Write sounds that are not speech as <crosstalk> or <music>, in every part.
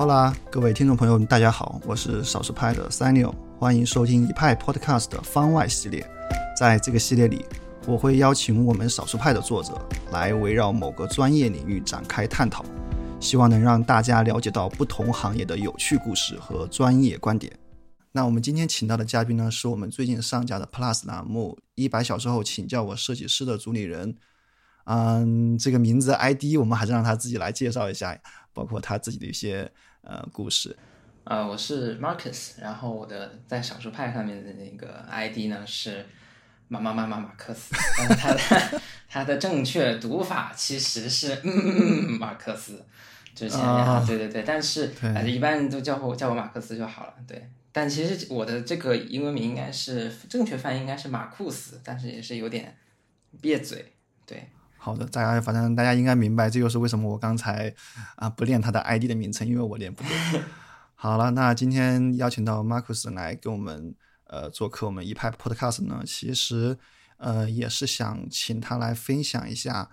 好啦，各位听众朋友，大家好，我是少数派的 Sanio，欢迎收听一派 Podcast 的番外系列。在这个系列里，我会邀请我们少数派的作者来围绕某个专业领域展开探讨，希望能让大家了解到不同行业的有趣故事和专业观点。那我们今天请到的嘉宾呢，是我们最近上架的 Plus 栏目《一百小时后请教我设计师》的主理人。嗯，这个名字 ID 我们还是让他自己来介绍一下，包括他自己的一些呃故事。呃，我是 Marcus，然后我的在少数派上面的那个 ID 呢是马马马马马克思，但是他的 <laughs> 他的正确读法其实是嗯马克思，就是前面啊，对对对，但是反正一般都叫我叫我马克思就好了，对。但其实我的这个英文名应该是正确翻译应该是马库斯，但是也是有点别嘴，对。好的，大家反正大家应该明白，这就是为什么我刚才啊不练他的 ID 的名称，因为我练不对。<laughs> 好了，那今天邀请到 Marcus 来给我们呃做客我们一派 Podcast 呢，其实呃也是想请他来分享一下，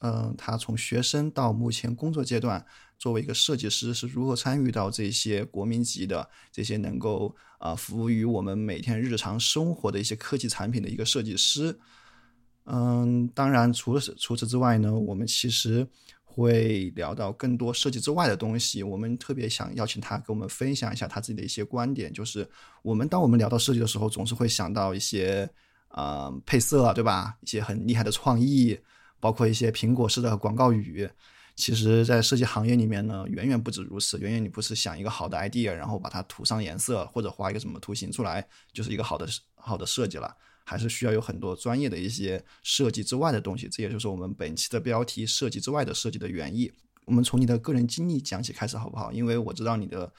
嗯，他从学生到目前工作阶段，作为一个设计师是如何参与到这些国民级的这些能够啊服务于我们每天日常生活的一些科技产品的一个设计师。嗯，当然，除了除此之外呢，我们其实会聊到更多设计之外的东西。我们特别想邀请他跟我们分享一下他自己的一些观点。就是我们当我们聊到设计的时候，总是会想到一些呃配色，对吧？一些很厉害的创意，包括一些苹果式的广告语。其实，在设计行业里面呢，远远不止如此。远远你不是想一个好的 idea，然后把它涂上颜色，或者画一个什么图形出来，就是一个好的好的设计了。还是需要有很多专业的一些设计之外的东西，这也就是我们本期的标题“设计之外的设计”的原意。我们从你的个人经历讲起开始，好不好？因为我知道你的，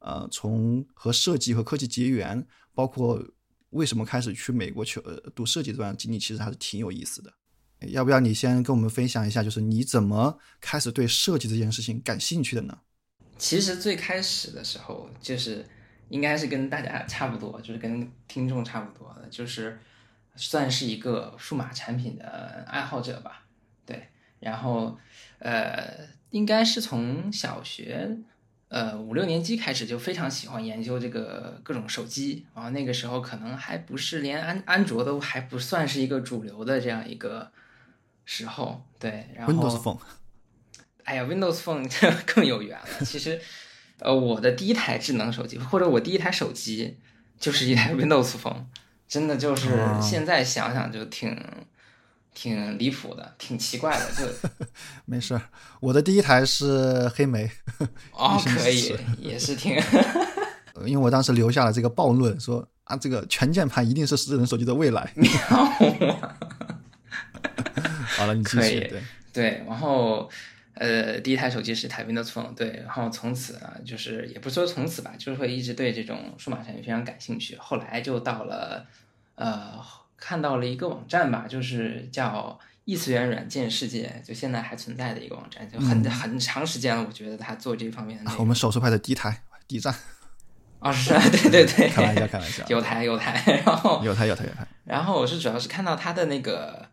呃，从和设计和科技结缘，包括为什么开始去美国去读设计这段经历，其实还是挺有意思的。要不要你先跟我们分享一下，就是你怎么开始对设计这件事情感兴趣的呢？其实最开始的时候就是。应该是跟大家差不多，就是跟听众差不多的，就是算是一个数码产品的爱好者吧。对，然后呃，应该是从小学呃五六年级开始就非常喜欢研究这个各种手机，然后那个时候可能还不是连安安卓都还不算是一个主流的这样一个时候。对，然后 Windows Phone，哎呀，Windows Phone 这更有缘了，其实。呃，我的第一台智能手机，或者我第一台手机，就是一台 <laughs> Windows Phone，真的就是现在想想就挺挺离谱的，挺奇怪的。就 <laughs> 没事，我的第一台是黑莓。哦，可 <laughs> 以，也是挺。因为我当时留下了这个暴论，说啊，这个全键盘一定是智能手机的未来。好了，你继续。对对，然后。呃，第一台手机是台 Windows Phone，对，然后从此啊，就是也不说从此吧，就是会一直对这种数码产品非常感兴趣。后来就到了，呃，看到了一个网站吧，就是叫异次元软件世界，就现在还存在的一个网站，就很很长时间了。我觉得他做这方面的，我们手术派的第一台第一站。<laughs> 哦，是啊，对对对，开玩笑，开玩笑，有台有台，然后有台有台有台。然后我是主要是看到他的那个。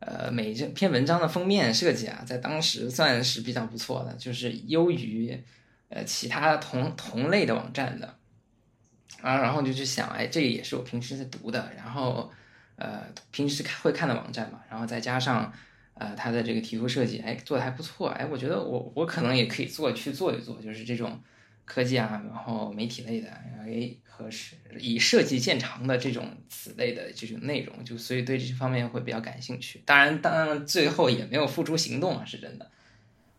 呃，每这篇文章的封面设计啊，在当时算是比较不错的，就是优于呃其他同同类的网站的啊。然后就去想，哎，这个也是我平时在读的，然后呃平时看会看的网站嘛。然后再加上呃它的这个题图设计，哎，做的还不错。哎，我觉得我我可能也可以做去做一做，就是这种科技啊，然后媒体类的，哎。和是以设计见长的这种此类的这种内容，就所以对这方面会比较感兴趣。当然，当然最后也没有付诸行动啊，是真的。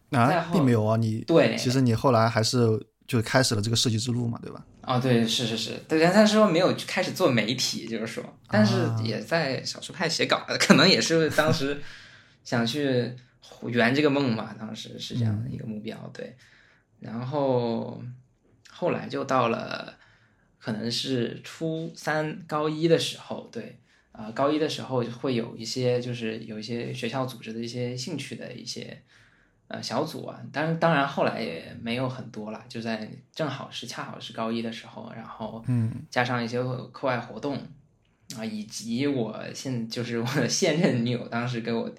啊，并没有啊，你对，其实你后来还是就开始了这个设计之路嘛，对吧？哦，对，是是是，对，但是说没有开始做媒体，就是说，但是也在小说派写稿，可能也是当时 <laughs> 想去圆这个梦嘛，当时是这样的一个目标，对。然后后来就到了。可能是初三高一的时候，对，啊，高一的时候会有一些，就是有一些学校组织的一些兴趣的一些，呃，小组啊，当然，当然后来也没有很多了，就在正好是恰好是高一的时候，然后，嗯，加上一些课外活动，啊，以及我现就是我的现任女友当时给我，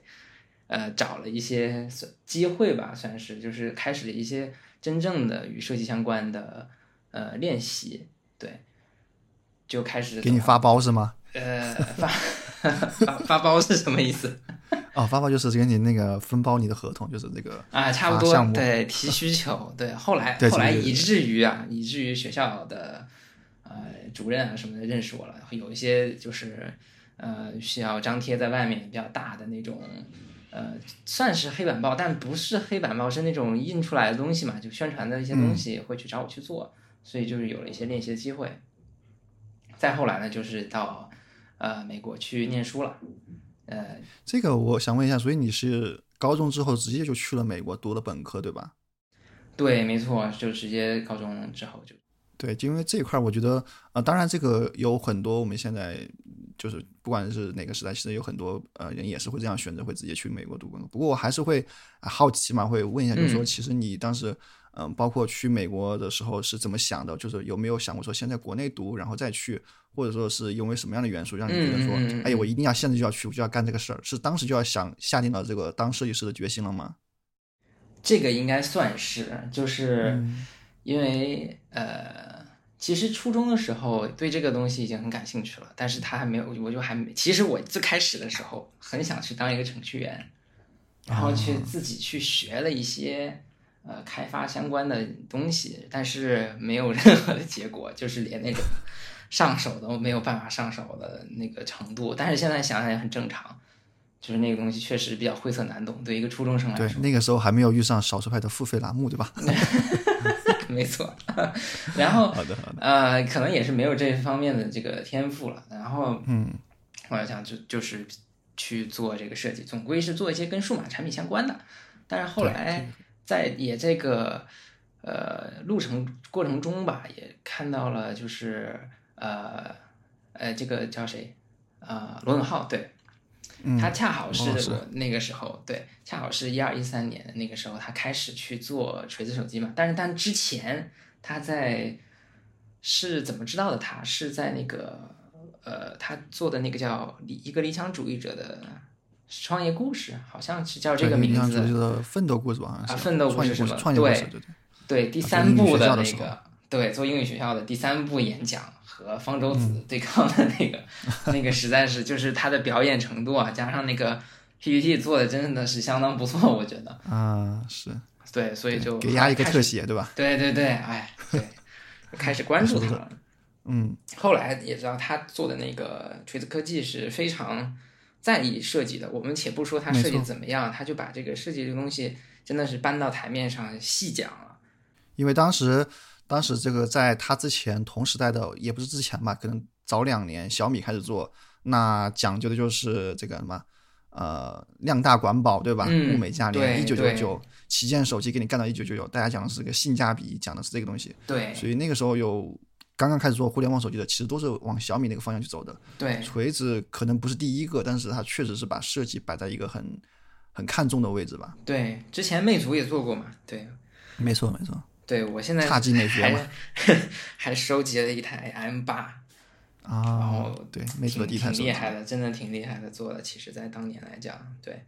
呃，找了一些机会吧，算是就是开始了一些。真正的与设计相关的呃练习，对，就开始给你发包是吗？呃发 <laughs> 发发包是什么意思？<laughs> 哦，发包就是给你那个分包你的合同，就是那个啊，差不多对提需求，对，后来 <laughs> 后来以至于啊，以至于学校的呃主任啊什么的认识我了，有一些就是呃需要张贴在外面比较大的那种呃算是黑板报，但不是黑板报，是那种印出来的东西嘛，就宣传的一些东西会去找我去做，所以就是有了一些练习的机会。再后来呢，就是到呃美国去念书了，呃这个我想问一下，所以你是高中之后直接就去了美国读了本科，对吧？对，没错，就直接高中之后就。对，就因为这一块，我觉得，呃，当然这个有很多我们现在就是不管是哪个时代，其实有很多呃人也是会这样选择，会直接去美国读本科。不过我还是会、啊好奇嘛，会问一下，就是说，嗯其实你当时，嗯、包括去美国的时候是怎么想的？就是有没有想过说先在国内读，然后再去，或者说是因为什么样的元素让你觉得说，哎呀，我一定要现在就要去，我就要干这个事儿？是当时就要想下定了这个当设计师的决心了吗？这个应该算是，就是嗯因为、呃，其实初中的时候对这个东西已经很感兴趣了，但是他还没有，我就还没。其实我最开始的时候很想去当一个程序员，然后去自己去学了一些呃开发相关的东西，但是没有 <laughs> 任何的结果，就是连那种上手都没有办法上手的那个程度。但是现在想想也很正常，就是那个东西确实比较晦涩难懂，对一个初中生来说对说，。那个时候还没有遇上少数派的付费栏目，对吧？没错，<laughs> 然后好的，好的，呃，可能也是没有这方面的这个天赋了。然后嗯，我要想就就是去做这个设计，总归是做一些跟数码产品相关的。但是后来在也这个呃路程过程中吧，也看到了就是呃呃这个叫谁呃罗永浩对。嗯他恰好是那个时候，对，恰好是一二一三年那个时候，他开始去做锤子手机嘛。但是，但之前他在是怎么知道的他？是在那个呃，他做的那个叫理一个理想主义者的创业故事，好像是叫这个对名字。的奋斗故事吧，啊奋斗故事，事什么创业故事，对对对。对，第三部的那个，对，做英语学校的第三部演讲和方舟子对抗的那个，那个实在是就是他的表演程度啊，加上那个 PPT 做的真的是相当不错，我觉得。啊，是对，所以就给压一个。特写，对吧？对对对，哎，对，<laughs> 开始关注他了。<laughs> 嗯，后来也知道他做的那个锤子科技是非常在意设计的。我们且不说他设计怎么样，他就把这个设计这个东西真的是搬到台面上细讲了。因为当时当时这个在他之前同时代的，也不是之前吧，可能早两年小米开始做，那讲究的就是这个什么。呃，量大管饱，对吧？嗯物美价廉，一九九九旗舰手机给你干到一九九九，大家讲的是这个性价比，讲的是这个东西。对所以那个时候有刚刚开始做互联网手机的，其实都是往小米那个方向去走的。对锤子可能不是第一个，但是它确实是把设计摆在一个很很看重的位置吧。对，之前魅族也做过嘛。对，没错，没错。对我现在差劲美学嘛还 <laughs> 还收集了一台 M 八，然啊后，对，魅族的第一台手机。挺厉害的，真的挺厉害的做的。其实，在当年来讲，对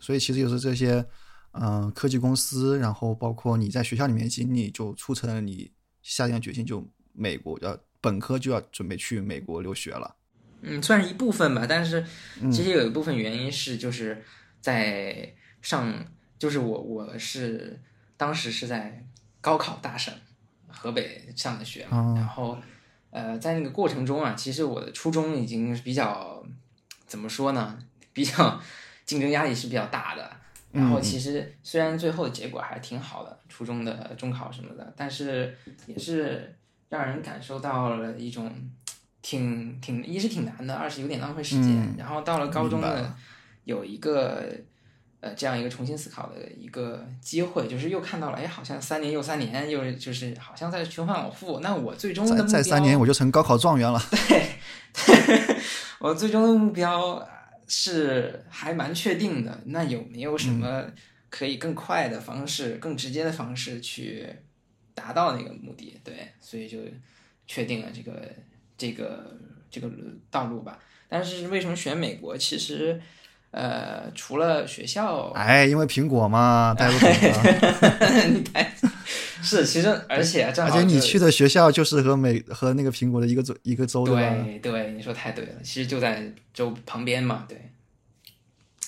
所以其实就是这些，嗯、科技公司，然后包括你在学校里面经历，就促成了你下定决心，就美国要本科就要准备去美国留学了。嗯，算是一部分吧，但是其实有一部分原因是就是在上，就是我我是当时是在高考大省河北上的学然后呃在那个过程中啊，其实我的初中已经是比较怎么说呢，<laughs> 比较竞争压力是比较大的。然后其实虽然最后的结果还挺好的，初中的中考什么的，但是也是让人感受到了一种挺挺一是挺难的，二是有点浪费时间。嗯然后到了高中呢明白了，有一个呃这样一个重新思考的一个机会，就是又看到了，哎，好像三年又三年，又就是好像在循环往复。那我最终的再再三年我就成高考状元了。<laughs> 对我最终的目标呃是还蛮确定的。那有没有什么可以更快的方式、更直接的方式去达到那个目的？对，所以就确定了这个这个这个道路吧。但是为什么选美国？其实，呃，除了学校，哎，因为苹果嘛，大家都懂的。你 <laughs> 太是，其实而且正而好而且你去的学校就是和美和那个苹果的一个州一个州，吧？对对，你说太对了，其实就在州旁边嘛，对。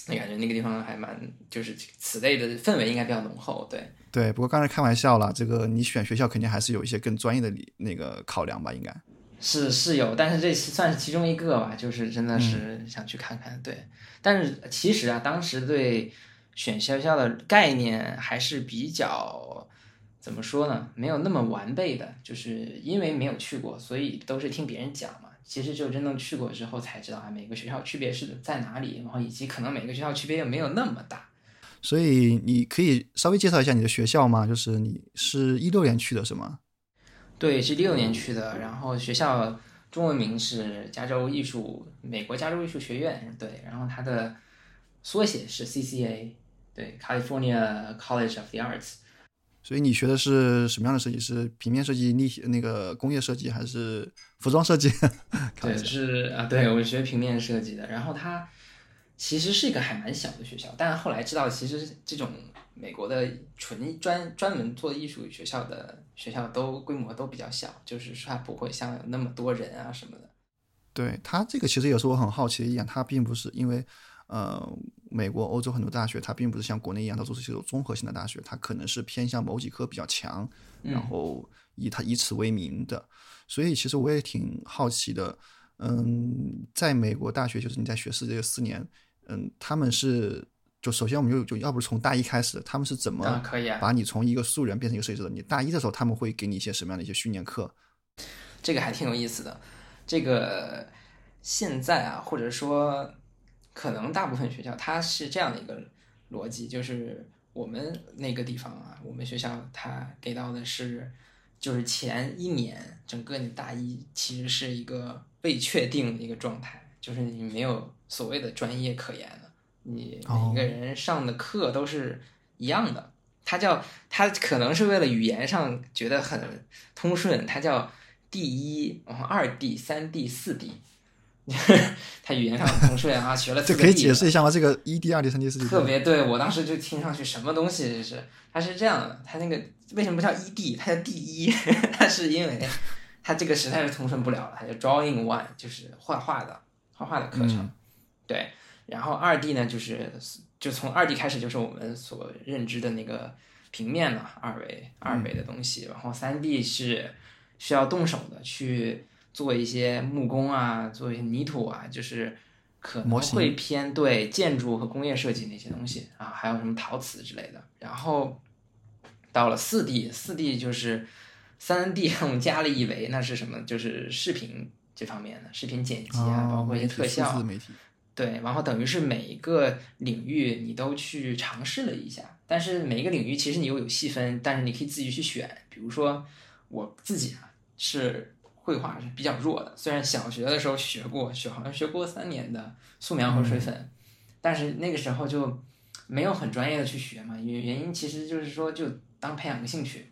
那感觉那个地方还蛮，就是此类的氛围应该比较浓厚，对。对，不过刚才开玩笑了，这个你选学校肯定还是有一些更专业的理那个考量吧，应该。是是有，但是这算是其中一个吧，就是真的是想去看看，对。但是其实啊，当时对选学校的概念还是比较怎么说呢？没有那么完备的，就是因为没有去过，所以都是听别人讲嘛。其实就真正去过之后才知道啊，每个学校区别是在哪里，然后以及可能每个学校区别又没有那么大。所以你可以稍微介绍一下你的学校吗？就是你是一六年去的是吗？对，是六年去的，然后学校中文名是加州艺术美国加州艺术学院，对，然后它的缩写是 CCA，对，California College of the Arts。所以你学的是什么样的设计？是平面设计、立体那个工业设计，还是服装设计？<laughs> 对，是啊，对我学平面设计的。然后它其实是一个还蛮小的学校，但后来知道，其实这种美国的纯专专门做艺术学校的学校都规模都比较小，就是说它不会像有那么多人啊什么的。对它这个其实也是我很好奇的一点，它并不是因为。呃，美国、欧洲很多大学，它并不是像国内一样，它都是这种综合性的大学，它可能是偏向某几科比较强，然后以它以此为名的。所以其实我也挺好奇的，嗯，在美国大学，就是你在学士这个四年，嗯，他们是就首先我们就就要不是从大一开始，他们是怎么可以把你从一个素人变成一个设计师的？你大一的时候他们会给你一些什么样的一些训练课？这个还挺有意思的。这个现在啊，或者说。可能大部分学校它是这样的一个逻辑，就是我们那个地方啊，我们学校它给到的是，就是前一年整个你大一其实是一个未确定的一个状态，就是你没有所谓的专业可言的，你每个人上的课都是一样的，它叫它可能是为了语言上觉得很通顺，它叫 D 一，然后二 D、三 D、四 D。<laughs> 他语言上通顺啊，学了这可以解释一下吗？这个一 D、二 D、三 D、四 D 特别对我当时就听上去什么东西？这是它是这样的，它那个为什么不叫一 D？它叫第一，<laughs> 它是因为它这个实在是通顺不了了，它叫 Drawing One，就是画画的画画的课程。对，然后二 D 呢，就是就从二 D 开始就是我们所认知的那个平面嘛，二维二维的东西。然后三 D 是需要动手的去。做一些木工啊，做一些泥土啊，就是可能会偏对建筑和工业设计那些东西啊，还有什么陶瓷之类的。然后到了四 D，四 D 就是三 D，<laughs> 我们加了一维，那是什么？就是视频这方面的视频剪辑啊，包括一些特效。对，然后等于是每一个领域你都去尝试了一下，但是每一个领域其实你又有细分，但是你可以自己去选。比如说我自己啊是。绘画是比较弱的，虽然小学的时候学过，学好像学过三年的素描和水粉，但是那个时候就没有很专业的去学嘛。原原因其实就是说，就当培养个兴趣。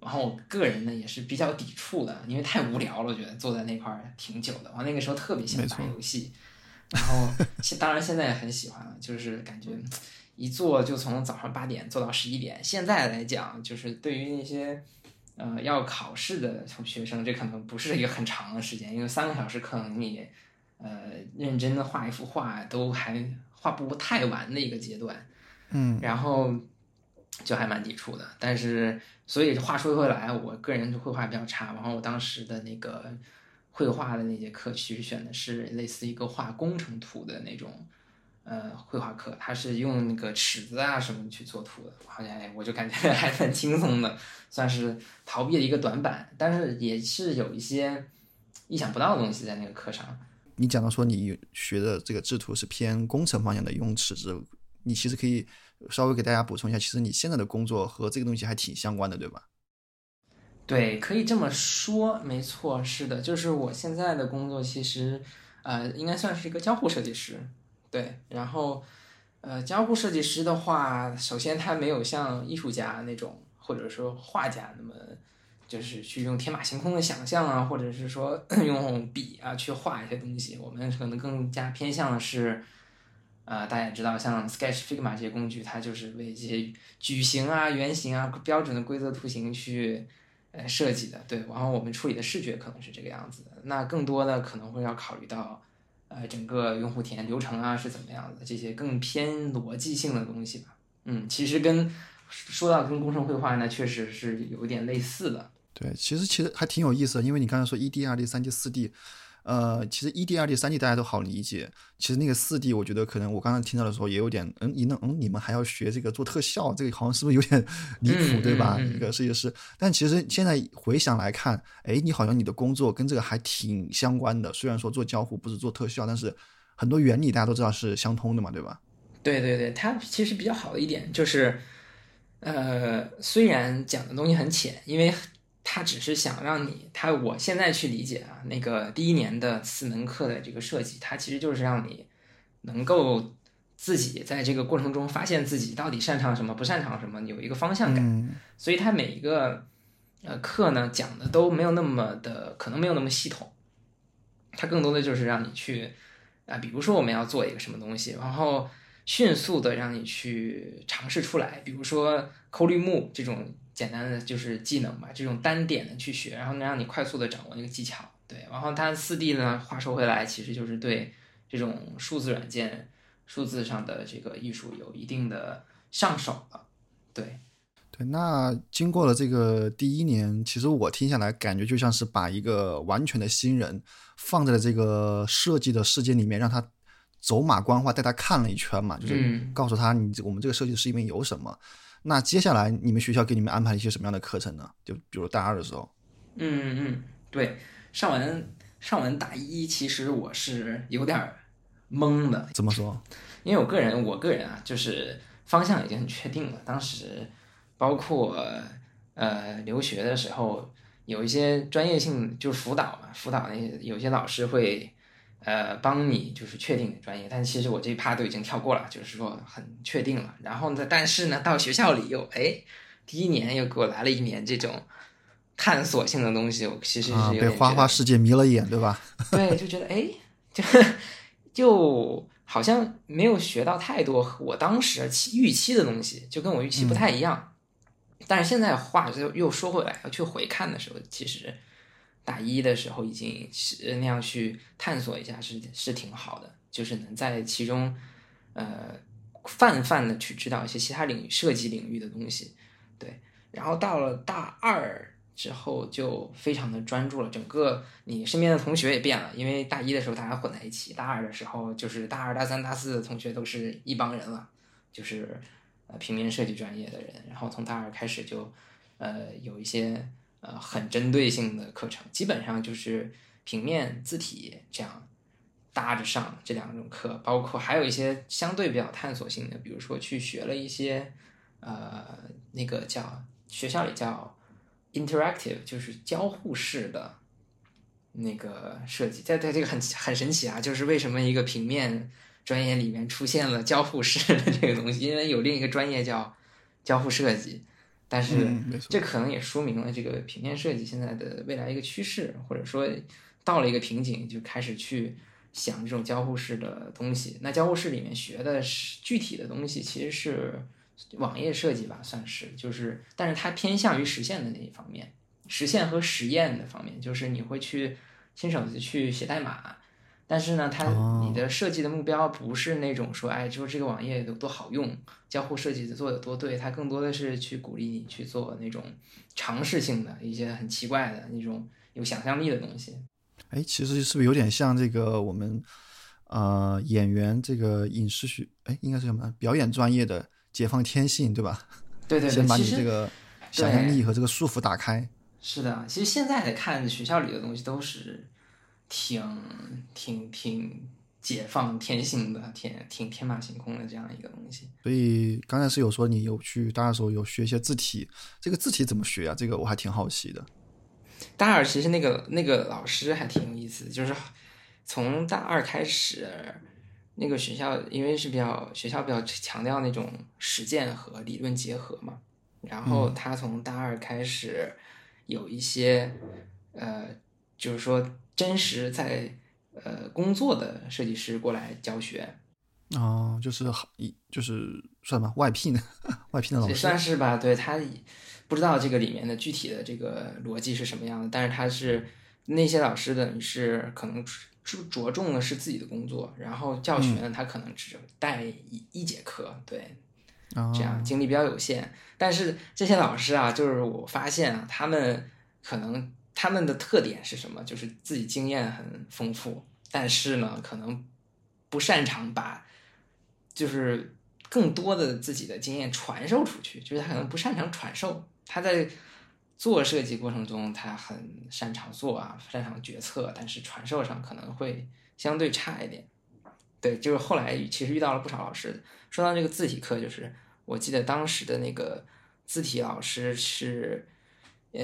然后我个人呢也是比较抵触的，因为太无聊了，我觉得坐在那块儿挺久的。我那个时候特别喜欢玩游戏，然后现当然现在也很喜欢了，就是感觉一坐就从早上八点坐到十一点。现在来讲，就是对于那些。呃，要考试的学生，这可能不是一个很长的时间，因为三个小时可能你，呃，认真的画一幅画都还画不太完的一个阶段，嗯，然后就还蛮抵触的。但是，所以话说回来，我个人绘画比较差，然后我当时的那个绘画的那节课，其实选的是类似一个画工程图的那种。呃，绘画课它是用那个尺子啊什么去做图的，好像哎我就感觉 <laughs> 还蛮轻松的，算是逃避了一个短板，但是也是有一些意想不到的东西在那个课上。你讲到说你学的这个制图是偏工程方向的，用尺子，你其实可以稍微给大家补充一下，其实你现在的工作和这个东西还挺相关的，对吧？对，可以这么说，没错，是的，就是我现在的工作其实呃，应该算是一个交互设计师。对，然后，呃，交互设计师的话，首先他没有像艺术家那种，或者说画家那么，就是去用天马行空的想象啊，或者是说 <clears throat> 用笔啊去画一些东西。我们可能更加偏向的是，呃，大家也知道，像 Sketch、Figma 这些工具，它就是为这些矩形啊、圆形啊、标准的规则图形去呃设计的。对，然后我们处理的视觉可能是这个样子。那更多的可能会要考虑到，呃，整个用户体验流程啊是怎么样的，这些更偏逻辑性的东西吧。嗯，其实跟说到跟工程绘画呢，确实是有点类似的。对，其实其实还挺有意思的，因为你刚才说一 D、二 D、三 D、四 D。呃，其实一 D、二 D、三 D 大家都好理解。其实那个四 D，我觉得可能我刚刚听到的时候也有点，嗯，你能，嗯，你们还要学这个做特效，这个好像是不是有点离谱，对吧？一个设计师。但其实现在回想来看，哎，你好像你的工作跟这个还挺相关的。虽然说做交互不是做特效，但是很多原理大家都知道是相通的嘛，对吧？对对对，它其实比较好的一点就是，呃，虽然讲的东西很浅，因为。他只是想让你，他我现在去理解啊，那个第一年的四门课的这个设计，它其实就是让你能够自己在这个过程中发现自己到底擅长什么，不擅长什么，有一个方向感。所以它每一个呃课呢讲的都没有那么的，可能没有那么系统。它更多的就是让你去啊，比如说我们要做一个什么东西，然后迅速的让你去尝试出来，比如说抠绿幕这种。简单的就是技能吧，这种单点的去学，然后能让你快速的掌握那个技巧。对，然后它四 D 呢，话说回来，其实就是对这种数字软件、数字上的这个艺术有一定的上手了。对，对。那经过了这个第一年，其实我听下来感觉就像是把一个完全的新人放在了这个设计的世界里面，让他走马观花带他看了一圈嘛，就是告诉他你我们这个设计师里面有什么。那接下来你们学校给你们安排了一些什么样的课程呢？就比如大二的时候。嗯嗯，对，上完上完大一，其实我是有点懵的。怎么说？因为我个人，我个人啊，就是方向已经很确定了。当时包括呃留学的时候，有一些专业性就是辅导嘛，辅导那些有些老师会。呃，帮你就是确定专业，但其实我这一趴都已经跳过了，就是说很确定了。然后呢，但是呢，到学校里又哎，第一年又给我来了一年这种探索性的东西，我其实是被花花世界迷了眼，对吧？<laughs> 对，就觉得哎，就就好像没有学到太多我当时期预期的东西，就跟我预期不太一样。但是现在话就又说回来，要去回看的时候，其实。大一的时候已经是那样去探索一下，是是挺好的，就是能在其中，呃，泛泛的去知道一些其他领域设计领域的东西，对。然后到了大二之后，就非常的专注了。整个你身边的同学也变了，因为大一的时候大家混在一起，大二的时候就是大二、大三、大四的同学都是一帮人了，就是呃平面设计专业的人。然后从大二开始就，呃，有一些。呃，很针对性的课程，基本上就是平面字体这样搭着上这两种课，包括还有一些相对比较探索性的，比如说去学了一些呃那个叫学校里叫 interactive，就是交互式的那个设计，在在这个很很神奇啊，就是为什么一个平面专业里面出现了交互式的这个东西，因为有另一个专业叫交互设计。但是这可能也说明了这个平面设计现在的未来一个趋势，或者说到了一个瓶颈，就开始去想这种交互式的东西。那交互式里面学的是具体的东西，其实是网页设计吧，算是就是，但是它偏向于实现的那一方面，实现和实验的方面，就是你会去亲手去写代码。但是呢，它你的设计的目标不是那种说，哎，就是这个网页有多好用，交互设计的做的多对，它更多的是去鼓励你去做那种尝试性的一些很奇怪的那种有想象力的东西。哎，其实是不是有点像这个我们呃演员这个影视学，哎，应该是什么表演专业的解放天性，对吧？<laughs> 对对对，先把你这个想象力和这个束缚打开。是的，其实现在看学校里的东西都是。挺挺挺解放天性的，天挺天马行空的这样一个东西。所以刚才是有说你有去大二时候有学一些字体，这个字体怎么学啊？这个我还挺好奇的。大二其实那个那个老师还挺有意思，就是从大二开始，那个学校因为是比较学校比较强调那种实践和理论结合嘛，然后他从大二开始有一些呃，就是说。真实在呃工作的设计师过来教学，哦，就是好一就是算吧，外聘的 <laughs> 外聘的老也师。算是吧。对他不知道这个里面的具体的这个逻辑是什么样的，但是他是那些老师等于是可能着着重的是自己的工作，然后教学呢，他可能只带一一节课，对，哦这样精力比较有限。但是这些老师啊，就是我发现啊，他们可能他们的特点是什么？就是自己经验很丰富，但是呢，可能不擅长把就是更多的自己的经验传授出去，就是他可能不擅长传授。他在做设计过程中，他很擅长做啊，擅长决策，但是传授上可能会相对差一点。对，就是后来其实遇到了不少老师。说到这个字体课，就是我记得当时的那个字体老师是，呃，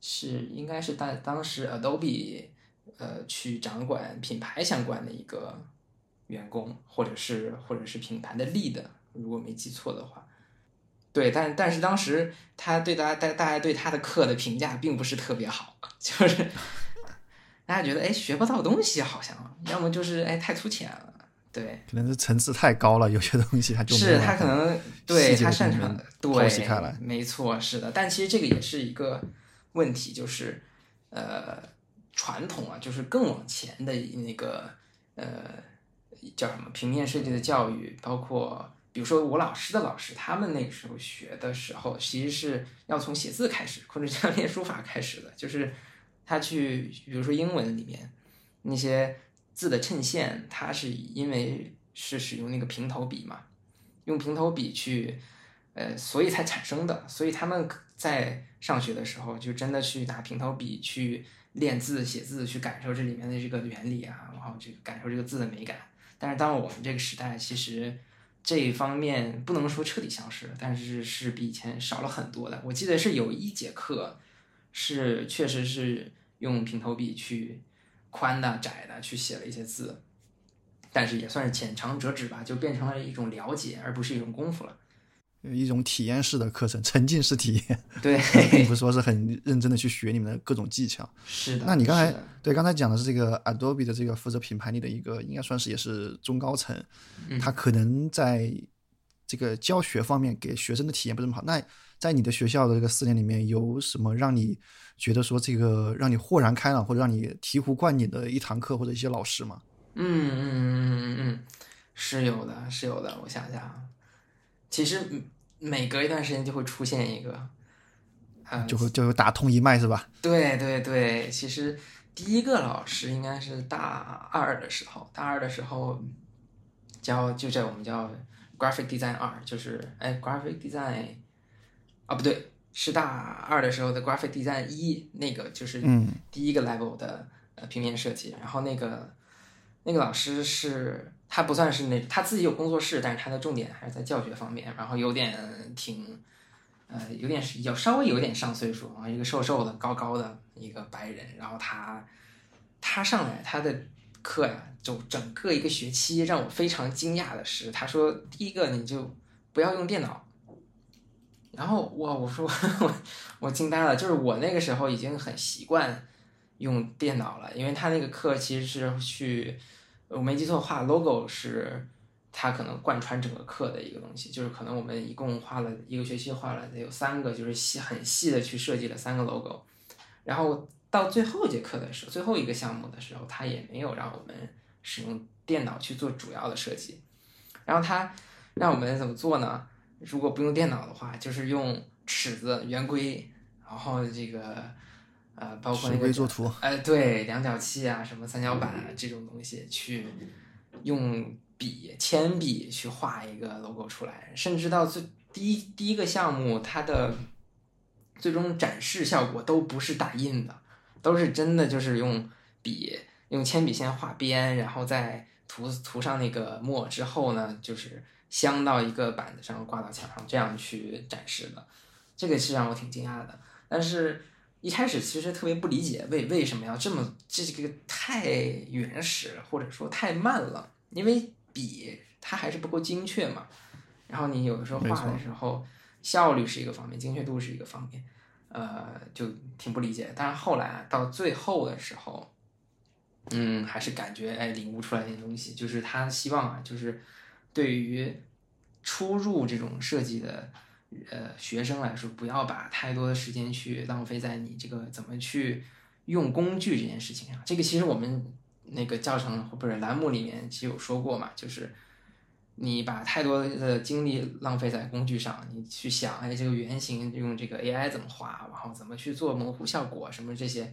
是应该是当当时 Adobe 呃去掌管品牌相关的一个员工，或者是或者是品牌的 lead，如果没记错的话。对，但但是当时他对大家大大家对他的课的评价并不是特别好，<laughs> 就是大家觉得哎学不到东西，好像要么就是哎太粗浅了，对，可能是层次太高了，有些东西他就是他可能对他擅长的对，没错，是的。但其实这个也是一个问题，就是呃，传统啊，就是更往前的那个呃叫什么平面设计的教育，包括比如说我老师的老师，他们那个时候学的时候，其实是要从写字开始，或者像练书法开始的，就是他去比如说英文里面那些字的衬线，它是因为是使用那个平头笔嘛，用平头笔去，呃，所以才产生的。所以他们在上学的时候，就真的去拿平头笔去练字、写字，去感受这里面的这个原理啊，然后这个感受这个字的美感。但是，当我们这个时代，其实这一方面不能说彻底消失，但是是比以前少了很多的。我记得是有一节课是确实是用平头笔去宽的、窄的去写了一些字，但是也算是浅尝辄止吧，就变成了一种了解，而不是一种功夫了。一种体验式的课程，沉浸式体验，<laughs> 对，<laughs> 并不是说是很认真的去学你们的各种技巧。是的。那你刚才对刚才讲的是这个 Adobe 的这个负责品牌里的一个，应该算是也是中高层，嗯他可能在这个教学方面给学生的体验不是那么好。那在你的学校的这个四年里面，有什么让你觉得说这个让你豁然开朗，或者让你醍醐灌顶的一堂课或者一些老师吗？嗯嗯嗯嗯嗯，是有的，是有的。我想想啊，其实嗯每隔一段时间就会出现一个，啊，就会就会打通一脉是吧？对对对，其实第一个老师应该是大二的时候，大二的时候教就在我们叫 graphic design 二，就是哎 graphic design 啊不对，是大二的时候的 graphic design 一，那个就是嗯。第一个 level 的呃平面设计，然后那个那个老师是他不算是那他自己有工作室，但是他的重点还是在教学方面，然后有点挺呃有点是有稍微有点上岁数啊，一个瘦瘦的高高的一个白人，然后他他上来他的课呀，就整个一个学期让我非常惊讶的是，他说第一个你就不要用电脑。然后我，我说我我惊呆了，就是我那个时候已经很习惯用电脑了，因为他那个课其实是去，我没记错的话，logo 是他可能贯穿整个课的一个东西，就是可能我们一共花了一个学期画了得有三个，就是细很细的去设计了三个 logo，然后到最后一节课的时候，最后一个项目的时候，他也没有让我们使用电脑去做主要的设计，然后他让我们怎么做呢？如果不用电脑的话，就是用尺子、圆规，然后这个呃，包括那个作图，哎，对，量角器啊，什么三角板啊这种东西，去用笔、铅笔去画一个 logo 出来，甚至到最第一第一个项目，它的最终展示效果都不是打印的，都是真的就是用笔用铅笔先画边，然后再涂涂上那个墨之后呢，就是镶到一个板子上，挂到墙上，这样去展示的。这个是让我挺惊讶的，但是一开始其实特别不理解为为什么要这么这个太原始，或者说太慢了，因为笔它还是不够精确嘛。然后你有的时候画的时候，效率是一个方面，精确度是一个方面，呃，就挺不理解。但是后来啊到最后的时候，嗯，还是感觉哎领悟出来点东西，就是他希望啊，就是对于出入这种设计的呃学生来说，不要把太多的时间去浪费在你这个怎么去用工具这件事情上。这个其实我们那个教程或者栏目里面其实有说过嘛，就是你把太多的精力浪费在工具上，你去想哎这个原型用这个 AI 怎么画，然后怎么去做模糊效果什么这些。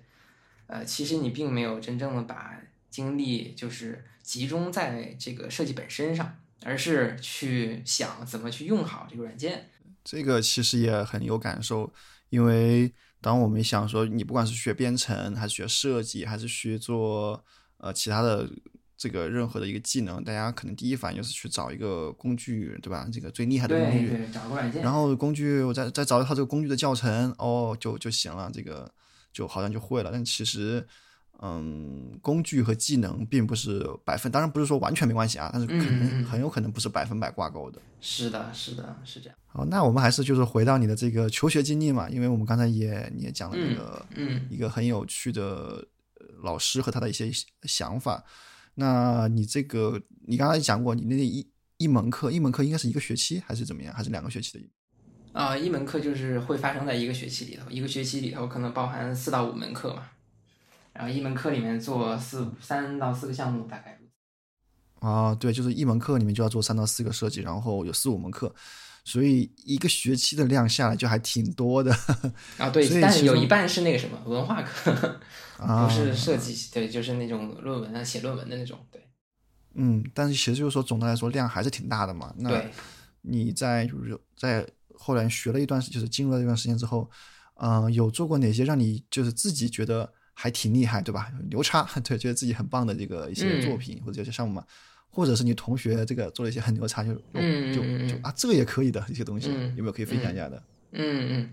呃，其实你并没有真正的把精力就是集中在这个设计本身上，而是去想怎么去用好这个软件。这个其实也很有感受，因为当我们想说，你不管是学编程，还是学设计，还是学做呃其他的这个任何的一个技能，大家可能第一反应就是去找一个工具，对吧？这个最厉害的工具，找个软件。然后工具，我再再找一套这个工具的教程，哦，就就行了。这个。就好像就会了，但其实，嗯，工具和技能并不是百分，当然不是说完全没关系啊，但是可能很有可能不是百分百挂钩的。是的，是的，是这样。好，那我们还是就是回到你的这个求学经历嘛，因为我们刚才也你也讲了那个，嗯，一个很有趣的老师和他的一些想法。那你这个，你刚才讲过，你那一一门课，一门课应该是一个学期还是怎么样，还是两个学期的？啊，一门课就是会发生在一个学期里头，一个学期里头可能包含四到五门课嘛，然后一门课里面做四三到四个项目，大概。啊，对，就是一门课里面就要做三到四个设计，然后有四五门课，所以一个学期的量下来就还挺多的。啊，<laughs> 对，但是有一半是那个什么文化课，<laughs> 不是设计，对，就是那种论文啊，写论文的那种，对。嗯，但是其实就是说，总的来说量还是挺大的嘛。那你在就是在。后来学了一段时，就是进入了一段时间之后，嗯，有做过哪些让你就是自己觉得还挺厉害，对吧？牛叉，<laughs> 对，觉得自己很棒的这个一些作品或者有些项目嘛，或者是你同学这个做了一些很牛叉，就就就啊，这个也可以的一些东西，有没有可以分享一下的？嗯嗯，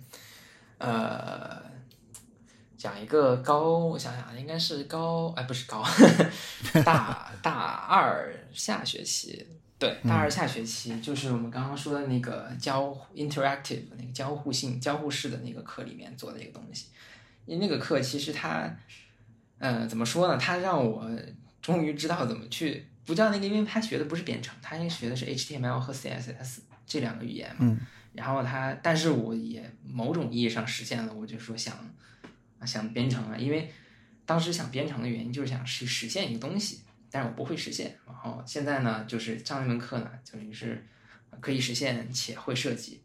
呃，讲一个高，我想想，应该是高，哎，不是高，<laughs> 大大二下学期。对，大二下学期就是我们刚刚说的那个交 interactive 那个交互性、交互式的那个课里面做的一个东西。因为那个课其实它，嗯，怎么说呢？它让我终于知道怎么去不叫那个，因为他学的不是编程，他应该学的是 HTML 和 CSS 这两个语言嘛。嗯。然后他，但是我也某种意义上实现了，我就说想想编程啊，因为当时想编程的原因就是想去实现一个东西。但是我不会实现，然后现在呢，就是上那门课呢，等于是可以实现且会设计，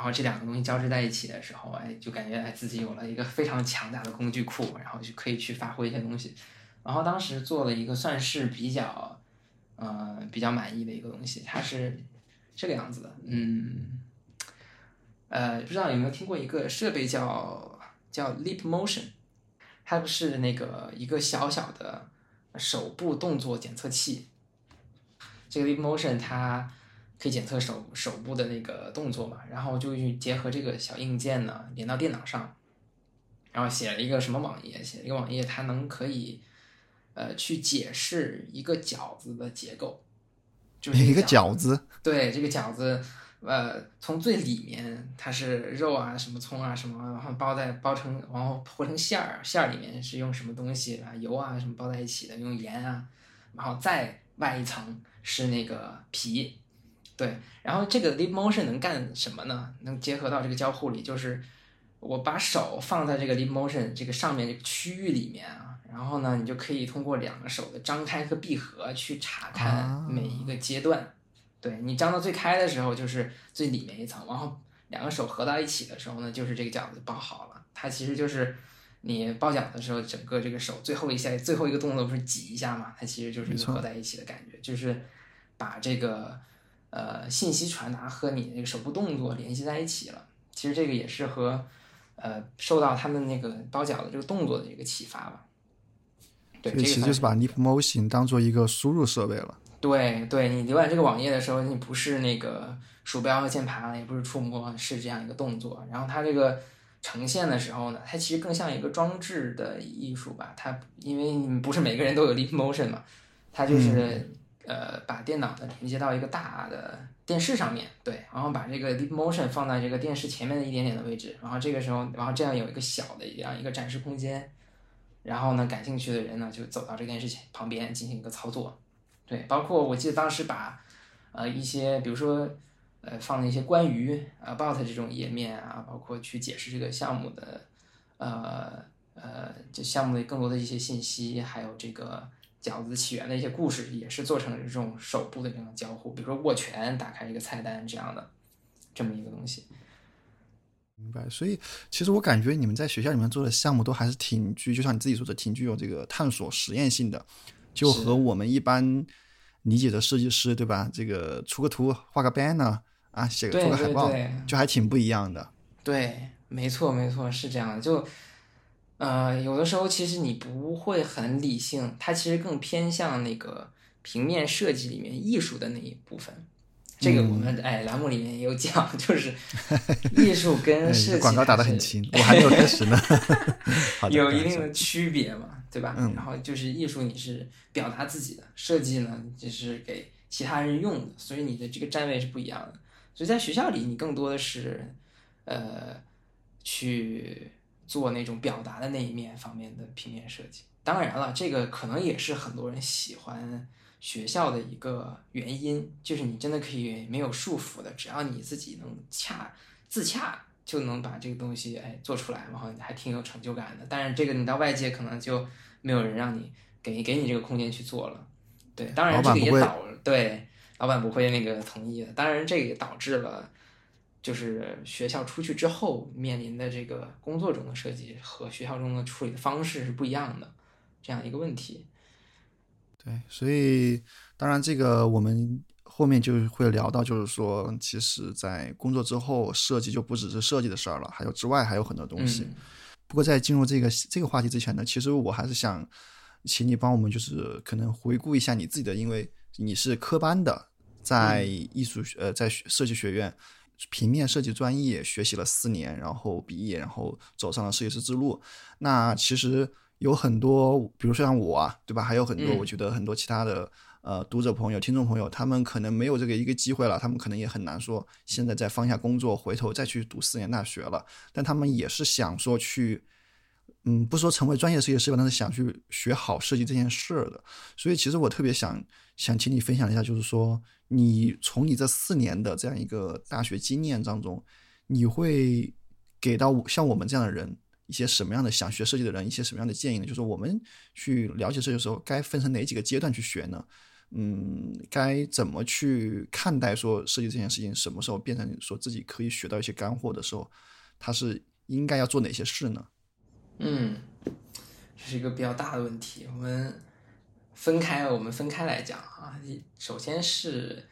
然后这两个东西交织在一起的时候，哎，就感觉哎自己有了一个非常强大的工具库，然后就可以去发挥一些东西。然后当时做了一个算是比较，呃，比较满意的一个东西，它是这个样子的，嗯，呃，不知道有没有听过一个设备叫叫 Leap Motion，它不是那个一个小小的。手部动作检测器，这个 Leap Motion 它可以检测手手部的那个动作嘛，然后就去结合这个小硬件呢，连到电脑上，然后写了一个什么网页？写了一个网页，它能可以呃去解释一个饺子的结构，就是 <laughs> 一个饺子，对这个饺子。呃，从最里面它是肉啊，什么葱啊，什么，然后包在包成，然后和成馅儿，馅儿里面是用什么东西啊，油啊什么包在一起的，用盐啊，然后再外一层是那个皮，对，然后这个 Leap Motion 能干什么呢？能结合到这个交互里，就是我把手放在这个 Leap Motion 这个上面这个区域里面啊，然后呢，你就可以通过两个手的张开和闭合去查看每一个阶段。对你张到最开的时候，就是最里面一层，然后两个手合到一起的时候呢，就是这个饺子包好了。它其实就是你包饺子的时候，整个这个手最后一下最后一个动作不是挤一下嘛？它其实就是合在一起的感觉，就是把这个呃信息传达和你那个手部动作联系在一起了。其实这个也是和呃受到他们那个包饺子这个动作的一个启发吧。对，其实就是把 Leap Motion 当做一个输入设备了。对对，你浏览这个网页的时候，你不是那个鼠标和键盘，也不是触摸，是这样一个动作。然后它这个呈现的时候呢，它其实更像一个装置的艺术吧。它因为你们不是每个人都有 Leap Motion 嘛，它就是呃把电脑呢连接到一个大的电视上面，对，然后把这个 deep Motion 放在这个电视前面的一点点的位置，然后这个时候，然后这样有一个小的这样一个展示空间。然后呢，感兴趣的人呢就走到这个电视前旁边进行一个操作。对，包括我记得当时把呃一些，比如说呃放了一些关于 about 这种页面啊，包括去解释这个项目的呃呃这项目的更多的一些信息，还有这个饺子起源的一些故事，也是做成了这种手部的这种交互，比如说握拳打开一个菜单这样的这么一个东西。明白，所以其实我感觉你们在学校里面做的项目都还是挺具，就像你自己说的，挺具有这个探索实验性的，就和我们一般理解的设计师，对吧？这个出个图、画个 banner 啊，写个做个海报，就还挺不一样的。对，没错，没错，是这样的。就呃，有的时候其实你不会很理性，它其实更偏向那个平面设计里面艺术的那一部分。这个我们哎栏目里面也有讲，就是艺术 <laughs> 跟设计广告打得很轻，我还没有开始呢，<laughs> 有一定的区别嘛，对吧？然后就是艺术你是表达自己的，设计呢就是给其他人用的，所以你的这个站位是不一样的。所以在学校里，你更多的是呃去做那种表达的那一面方面的平面设计。当然了，这个可能也是很多人喜欢。学校的一个原因就是你真的可以没有束缚的，只要你自己能恰自洽，就能把这个东西哎做出来，然后还挺有成就感的。但是这个你到外界可能就没有人让你给给你这个空间去做了。对，当然这个也导对老板不会那个同意的。当然这个也导致了就是学校出去之后面临的这个工作中的设计和学校中的处理的方式是不一样的这样一个问题。对，所以当然这个我们后面就会聊到，就是说，其实，在工作之后，设计就不只是设计的事儿了，还有之外还有很多东西。不过在进入这个这个话题之前呢，其实我还是想请你帮我们，就是可能回顾一下你自己的，因为你是科班的，在艺术学呃在设计学院平面设计专业学习了四年，然后毕业，然后走上了设计师之路。那其实。有很多，比如说像我啊，对吧？还有很多，我觉得很多其他的呃读者朋友、听众朋友，他们可能没有这个一个机会了，他们可能也很难说现在再放下工作，回头再去读四年大学了。但他们也是想说去，嗯，不说成为专业设计师吧，但是想去学好设计这件事的。所以其实我特别想想请你分享一下，就是说你从你这四年的这样一个大学经验当中，你会给到像我们这样的人。一些什么样的想学设计的人，一些什么样的建议呢？就是我们去了解设计的时候，该分成哪几个阶段去学呢？嗯，该怎么去看待说设计这件事情？什么时候变成说自己可以学到一些干货的时候，他是应该要做哪些事呢？嗯，这是一个比较大的问题。我们分开，我们分开来讲啊。首先是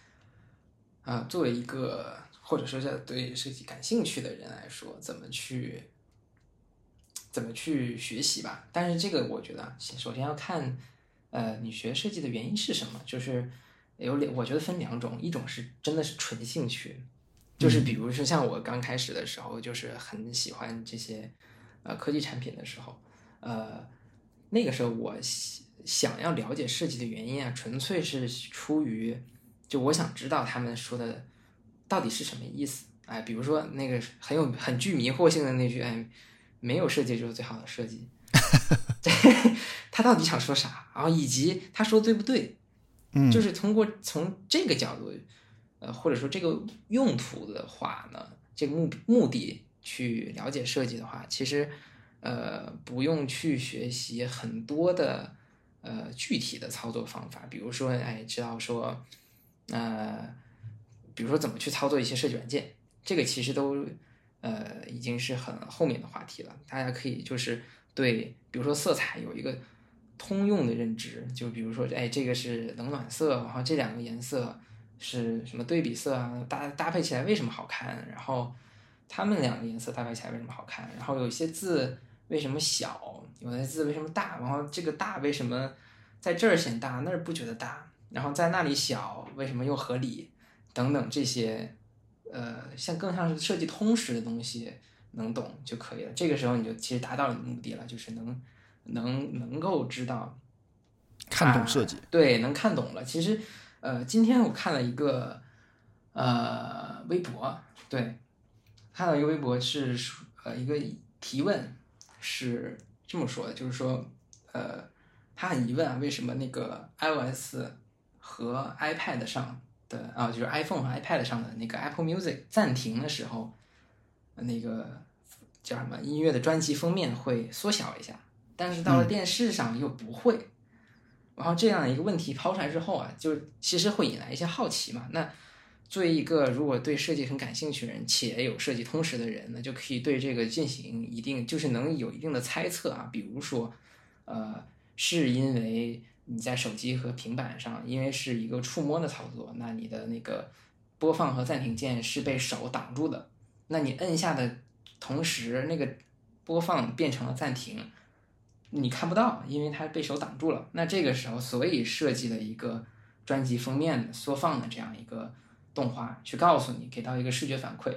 啊，作为一个或者说是对设计感兴趣的人来说，怎么去？怎么去学习吧？但是这个我觉得，首先要看，呃，你学设计的原因是什么？就是有两，我觉得分两种，一种是真的是纯兴趣，就是比如说像我刚开始的时候，就是很喜欢这些呃科技产品的时候，呃，那个时候我想要了解设计的原因啊，纯粹是出于就我想知道他们说的到底是什么意思。哎，比如说那个很有很具迷惑性的那句，哎。没有设计就是最好的设计 <laughs> <laughs> 他到底想说啥？然后以及他说对不对？嗯，就是通过从这个角度，呃，或者说这个用途的话呢，这个目目的去了解设计的话，其实呃不用去学习很多的呃具体的操作方法，比如说哎知道说呃，比如说怎么去操作一些设计软件，这个其实都。呃，已经是很后面的话题了。大家可以就是对，比如说色彩有一个通用的认知，就比如说，哎，这个是冷暖色，然后这两个颜色是什么对比色啊？搭搭配起来为什么好看？然后它们两个颜色搭配起来为什么好看？然后有一些字为什么小？有的字为什么大？然后这个大为什么在这儿显大，那儿不觉得大？然后在那里小，为什么又合理？等等这些。呃，像更像是设计通识的东西，能懂就可以了。这个时候你就其实达到了目的了，就是能能能够知道看懂设计，对，能看懂了。其实，呃，今天我看了一个呃微博，对，看到一个微博是呃一个提问是这么说的，就是说呃，他很疑问啊，为什么那个 iOS 和 iPad 上的啊，就是 iPhone 和 iPad 上的那个 Apple Music 暂停的时候，那个叫什么音乐的专辑封面会缩小一下，但是到了电视上又不会。然后这样一个问题抛出来之后啊，就其实会引来一些好奇嘛。那作为一个如果对设计很感兴趣的人，且有设计通识的人，那就可以对这个进行一定，就是能有一定的猜测啊。比如说，呃，是因为你在手机和平板上，因为是一个触摸的操作，那你的那个播放和暂停键是被手挡住的。那你摁下的同时，那个播放变成了暂停。你看不到，因为它被手挡住了。那这个时候，所以设计了一个专辑封面的缩放的这样一个动画，去告诉你，给到一个视觉反馈。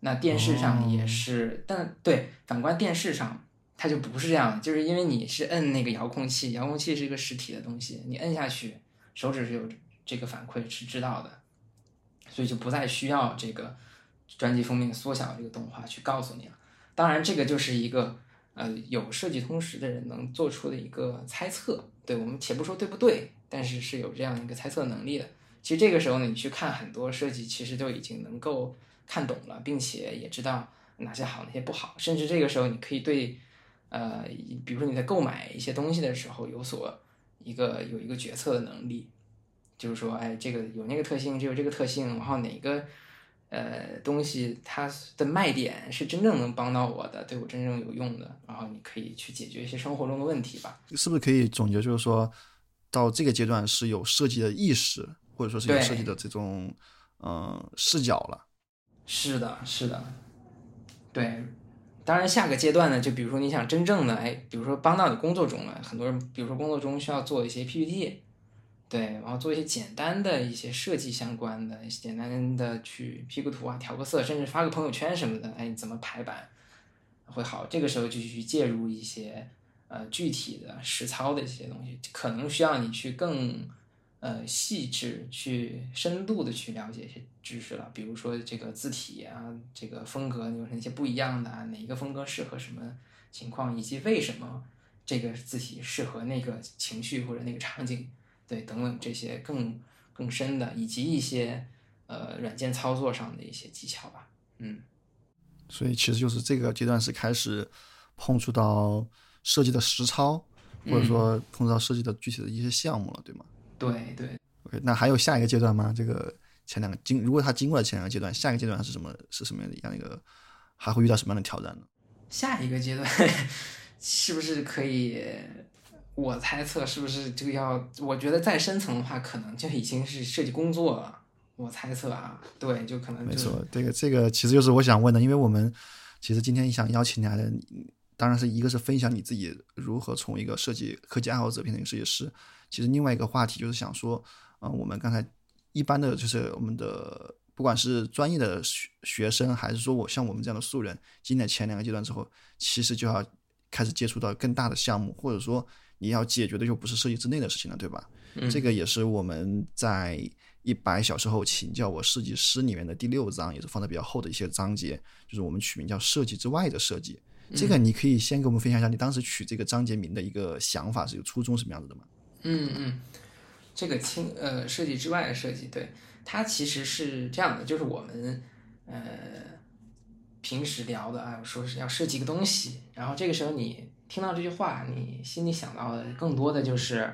那电视上也是，但对，反观电视上，它就不是这样，就是因为你是摁那个遥控器，遥控器是一个实体的东西，你摁下去，手指是有这个反馈是知道的，所以就不再需要这个专辑封面缩小这个动画去告诉你了。当然，这个就是一个。呃，有设计通识的人能做出的一个猜测，对我们且不说对不对，但是是有这样一个猜测能力的。其实这个时候呢，你去看很多设计，其实就已经能够看懂了，并且也知道哪些好，哪些不好。甚至这个时候，你可以对，呃，比如说你在购买一些东西的时候有所一个有一个决策的能力，就是说，哎，这个有那个特性，就有这个特性，然后哪个。呃，东西它的卖点是真正能帮到我的，对我真正有用的，然后你可以去解决一些生活中的问题吧。是不是可以总结，就是说到这个阶段是有设计的意识，或者说是有设计的这种嗯视角了？是的，是的，对。当然，下个阶段呢，就比如说你想真正的哎，比如说帮到你工作中了，很多人，比如说工作中需要做一些 PPT。对，然后做一些简单的一些设计相关的，简单的去 P 个图啊，调个色，甚至发个朋友圈什么的，哎，怎么排版会好？这个时候就去介入一些呃具体的实操的一些东西，可能需要你去更呃细致、去深度的去了解一些知识了。比如说这个字体啊，这个风格有哪些不一样的啊？哪一个风格适合什么情况，以及为什么这个字体适合那个情绪或者那个场景？对，等等这些更更深的，以及一些呃软件操作上的一些技巧吧。嗯，所以其实就是这个阶段是开始碰触到设计的实操，或者说碰触到设计的具体的一些项目了，对吗？对对。OK，那还有下一个阶段吗？这个前两个经，如果他经过了前两个阶段，下一个阶段是什么？是什么样的一个？还会遇到什么样的挑战呢？下一个阶段 <laughs> 是不是可以？我猜测是不是这个要？我觉得再深层的话，可能就已经是设计工作了。我猜测啊，对，就可能没错。这个这个其实就是我想问的，因为我们其实今天想邀请你来的，当然是一个是分享你自己如何从一个设计科技爱好者变成一个设计师。其实另外一个话题就是想说，嗯，我们刚才一般的就是我们的不管是专业的学学生，还是说我像我们这样的素人，经历前两个阶段之后，其实就要开始接触到更大的项目，或者说。你要解决的就不是设计之内的事情了，对吧？这个也是我们在一百小时后请教我设计师里面的第六章，也是放在比较后的一些章节，就是我们取名叫设计之外的设计。这个你可以先给我们分享一下你当时取这个章节名的一个想法，是一个初衷什么样子的吗？嗯嗯，这个清呃设计之外的设计，对它其实是这样的，就是我们呃平时聊的啊，说是要设计一个东西，然后这个时候你。听到这句话，你心里想到的更多的就是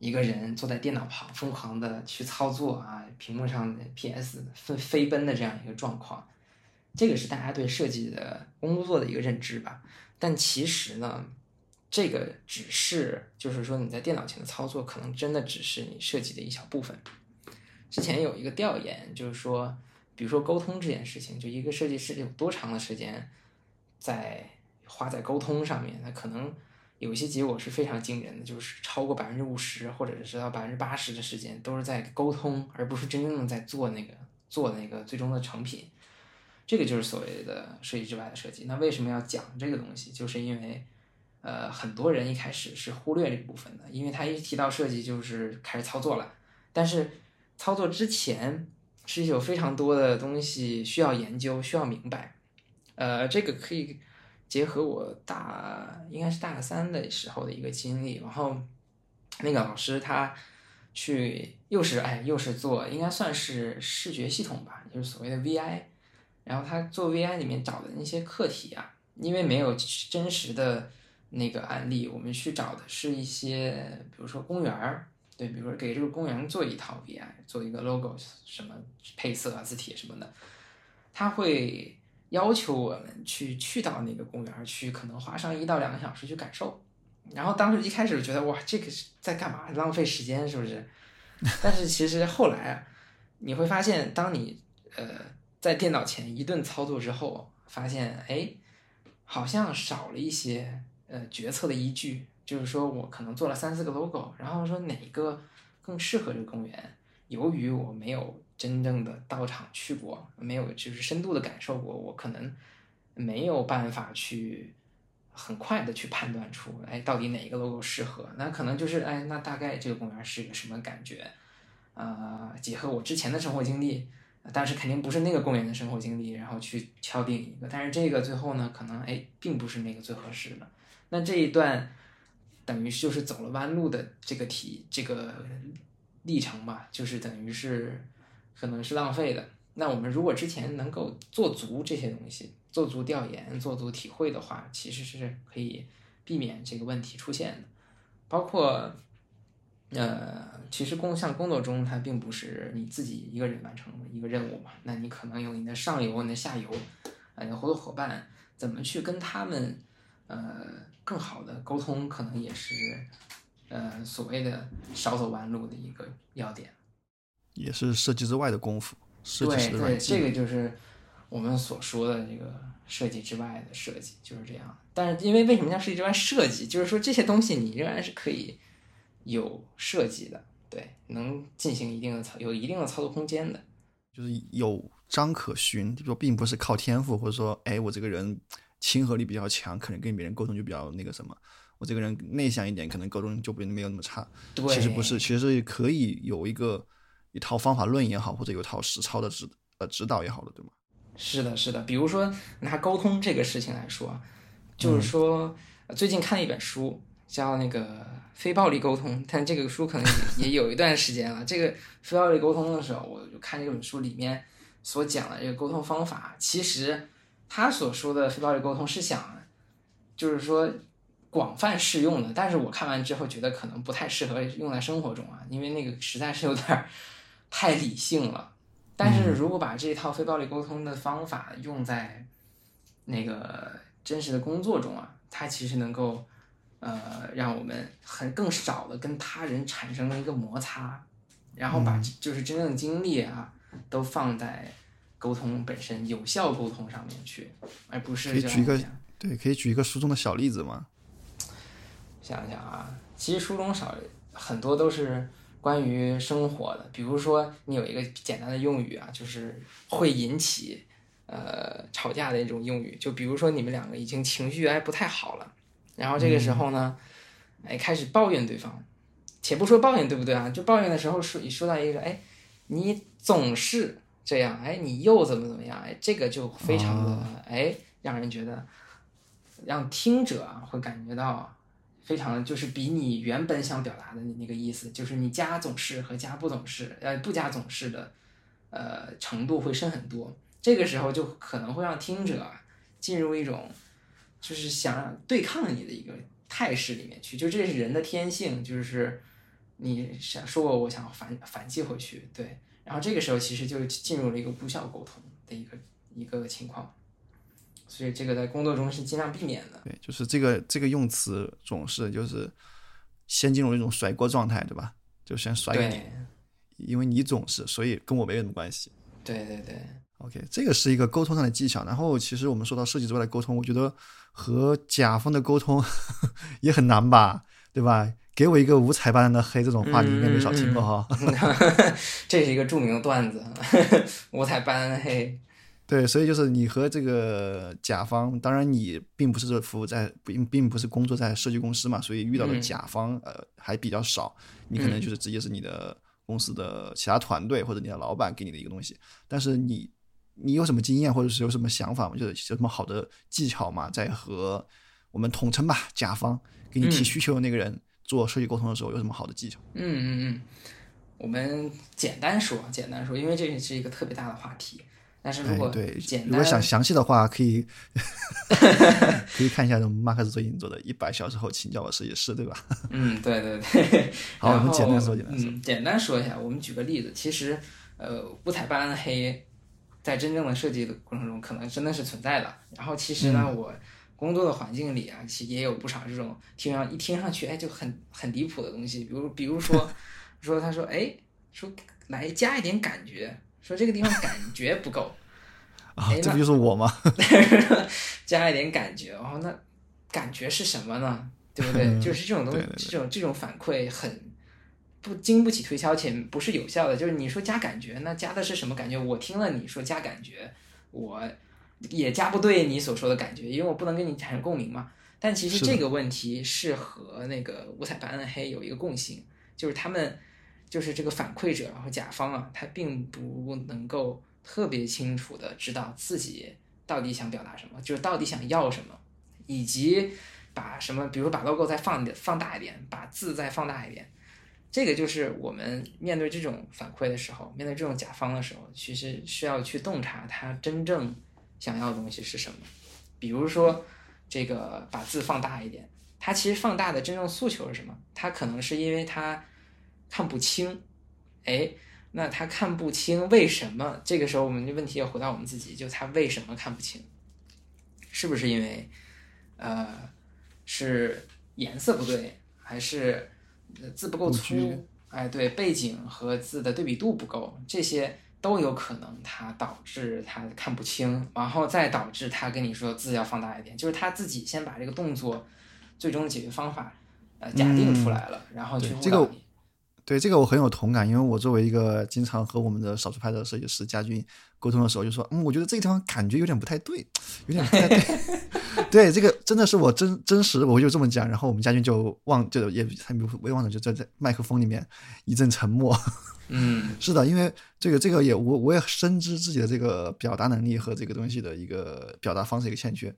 一个人坐在电脑旁，疯狂的去操作啊，屏幕上的 PS 飞飞奔的这样一个状况。这个是大家对设计的工作的一个认知吧。但其实呢，这个只是就是说你在电脑前的操作，可能真的只是你设计的一小部分。之前有一个调研，就是说，比如说沟通这件事情，就一个设计师有多长的时间在。花在沟通上面，那可能有一些结果是非常惊人的，就是超过百分之五十或者是到百分之八十的时间都是在沟通，而不是真正的在做那个做那个最终的成品。这个就是所谓的设计之外的设计。那为什么要讲这个东西？就是因为，呃，很多人一开始是忽略这部分的，因为他一提到设计就是开始操作了，但是操作之前是有非常多的东西需要研究、需要明白。呃，这个可以。结合我大应该是大三的时候的一个经历，然后那个老师他去又是哎又是做应该算是视觉系统吧，就是所谓的 VI，然后他做 VI 里面找的那些课题啊，因为没有真实的那个案例，我们去找的是一些比如说公园儿，对，比如说给这个公园做一套 VI，做一个 logo 什么配色啊、字体什么的，他会。要求我们去去到那个公园去，可能花上一到两个小时去感受。然后当时一开始觉得哇，这个是在干嘛？浪费时间是不是？<laughs> 但是其实后来啊，你会发现，当你呃在电脑前一顿操作之后，发现哎，好像少了一些呃决策的依据。就是说我可能做了三四个 logo，然后说哪个更适合这个公园？由于我没有。真正的到场去过，没有就是深度的感受过，我可能没有办法去很快的去判断出，哎，到底哪一个 logo 适合？那可能就是，哎，那大概这个公园是个什么感觉？啊，结合我之前的生活经历，但是肯定不是那个公园的生活经历，然后去敲定一个。但是这个最后呢，可能哎，并不是那个最合适的。那这一段等于就是走了弯路的这个题，这个历程吧，就是等于是。可能是浪费的。那我们如果之前能够做足这些东西，做足调研，做足体会的话，其实是可以避免这个问题出现的。包括，呃，其实工像工作中，它并不是你自己一个人完成的一个任务嘛。那你可能有你的上游、你的下游，啊，你的合作伙伴，怎么去跟他们，呃，更好的沟通，可能也是，呃，所谓的少走弯路的一个要点。也是设计之外的功夫，对对，这个就是我们所说的这个设计之外的设计，就是这样。但是因为为什么叫设计之外设计？就是说这些东西你仍然是可以有设计的，对，能进行一定的操，有一定的操作空间的，就是有章可循，就说并不是靠天赋，或者说，哎，我这个人亲和力比较强，可能跟别人沟通就比较那个什么，我这个人内向一点，可能沟通就不没有那么差。对，其实不是，其实可以有一个。一套方法论也好，或者有套实操的指呃指导也好的，对吗？是的，是的。比如说拿沟通这个事情来说，就是说最近看了一本书，叫那个《非暴力沟通》，但这个书可能 <laughs> 也有一段时间了。这个非暴力沟通的时候，我就看这本书里面所讲的这个沟通方法，其实他所说的非暴力沟通是想，就是说广泛适用的。但是我看完之后觉得可能不太适合用在生活中啊，因为那个实在是有点。太理性了，但是如果把这套非暴力沟通的方法用在那个真实的工作中啊，它其实能够呃让我们很更少的跟他人产生了一个摩擦，然后把就是真正的精力啊都放在沟通本身有效沟通上面去，而不是可以举一个对，可以举一个书中的小例子吗？想想啊，其实书中少很多都是。关于生活的，比如说你有一个简单的用语啊，就是会引起呃吵架的一种用语，就比如说你们两个已经情绪哎不太好了，然后这个时候呢，哎开始抱怨对方，且不说抱怨对不对啊，就抱怨的时候说说到一个哎你总是这样，哎你又怎么怎么样，哎这个就非常的哎让人觉得让听者啊会感觉到。非常就是比你原本想表达的那个意思，就是你加总是和加不总是，呃，不加总是的，呃，程度会深很多。这个时候就可能会让听者进入一种就是想对抗你的一个态势里面去，就这是人的天性，就是你想说我，我想反反击回去，对。然后这个时候其实就进入了一个无效沟通的一个一个情况。所以这个在工作中是尽量避免的。对，就是这个这个用词总是就是先进入一种甩锅状态，对吧？就先甩给你，因为你总是，所以跟我没有什么关系。对对对。OK，这个是一个沟通上的技巧。然后其实我们说到设计之外的沟通，我觉得和甲方的沟通 <laughs> 也很难吧，对吧？给我一个五彩斑斓的黑，这种话你应该没少听过哈。<laughs> 这是一个著名的段子，<laughs> 五彩斑斓的黑。对，所以就是你和这个甲方，当然你并不是服务在，并并不是工作在设计公司嘛，所以遇到的甲方呃还比较少。你可能就是直接是你的公司的其他团队或者你的老板给你的一个东西，但是你你有什么经验或者是有什么想法吗？就是有什么好的技巧吗？在和我们统称吧，甲方给你提需求的那个人做设计沟通的时候，有什么好的技巧？嗯嗯嗯，我们简单说，简单说，因为这是一个特别大的话题。但是如果哎对，简单，如果想详细的话，可以 <laughs> <laughs> 可以看一下我们马克思最近做的一百小时后请教我设计师，对吧？嗯，对对对。<laughs> 好，我们简单说，简单说。嗯，简单说一下，我们举个例子，其实，呃，五彩斑斓黑在真正的设计的过程中，可能真的是存在的。然后其实呢，嗯我工作的环境里啊，其实也有不少这种听上一听上去哎就很很离谱的东西，比如比如说 <laughs> 说他说哎说来加一点感觉，说这个地方感觉不够，<laughs> 啊哎，这不就是我吗？<laughs> 加一点感觉，然后那感觉是什么呢？对不对？就是这种东西，对对对这种这种反馈很不经不起推敲，且不是有效的。就是你说加感觉，那加的是什么感觉？我听了你说加感觉，我也加不对你所说的感觉，因为我不能跟你产生共鸣嘛。但其实这个问题是和那个五彩斑斓黑有一个共性，就是他们就是这个反馈者然后甲方啊，他并不能够特别清楚的知道自己到底想表达什么，就是到底想要什么，以及把什么，比如把 logo 再放点放大一点，把字再放大一点。这个就是我们面对这种反馈的时候，面对这种甲方的时候，其实需要去洞察他真正想要的东西是什么。比如说，这个把字放大一点，他其实放大的真正诉求是什么？他可能是因为他看不清，哎，那他看不清为什么？这个时候我们的问题要回到我们自己，就他为什么看不清？是不是因为呃是颜色不对，还是字不够粗？哎，对，背景和字的对比度不够，这些都有可能它导致他看不清，然后再导致他跟你说字要放大一点，就是他自己先把这个动作最终的解决方法呃假定出来了，然后去误对这个导你。对这个我很有同感，因为我作为一个经常和我们的少数派的设计师家军沟通的时候，就说，嗯，我觉得这个地方感觉有点不太对，有点不太对。<laughs> 对，这个真的是我真真实，我就这么讲，然后我们家军就忘，就也他没忘了，就在在麦克风里面一阵沉默。<laughs> 嗯 <laughs> 是的，因为这个这个也我我也深知自己的这个表达能力和这个东西的一个表达方式一个欠缺。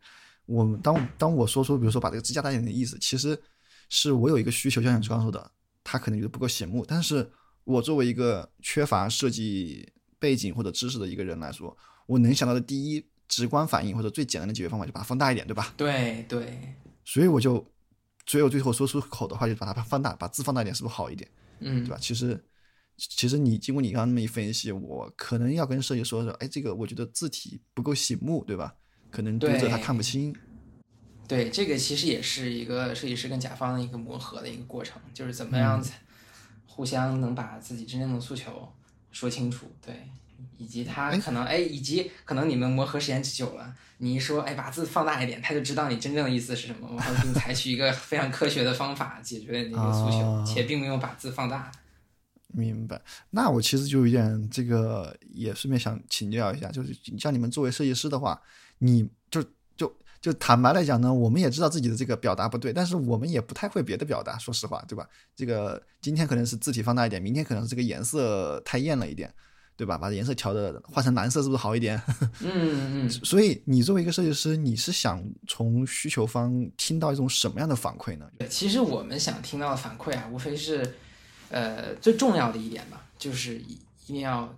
我当当我说出，比如说把这个支架大一点的意思，其实是我有一个需求，就像你刚刚说的，他可能觉得不够醒目，但是我作为一个缺乏设计背景或者知识的一个人来说，我能想到的第一直观反应或者最简单的解决方法就把它放大一点，对吧？对对，所以我就，所以我最后说出口的话就把它放大，把字放大一点，是不是好一点？嗯对吧？其实，其实你经过你刚刚那么一分析，我可能要跟设计说说，哎，这个我觉得字体不够醒目，对吧？可能读者他看不清。对，这个其实也是一个设计师跟甲方的一个磨合的一个过程，就是怎么样才互相能把自己真正的诉求说清楚，对，以及他可能哎，以及可能你们磨合时间久了，你一说哎把字放大一点，他就知道你真正的意思是什么，然后并采取一个非常科学的方法解决你的诉求，啊且并没有把字放大。明白。那我其实就有点这个，也顺便想请教一下，就是像你们作为设计师的话，你就就就坦白来讲呢，我们也知道自己的这个表达不对，但是我们也不太会别的表达，说实话，对吧？这个今天可能是字体放大一点，明天可能是这个颜色太艳了一点，对吧？把颜色调的换成蓝色，是不是好一点？<laughs> 嗯嗯，所以你作为一个设计师，你是想从需求方听到一种什么样的反馈呢？其实我们想听到的反馈啊，无非是，呃，最重要的一点吧，就是一一定要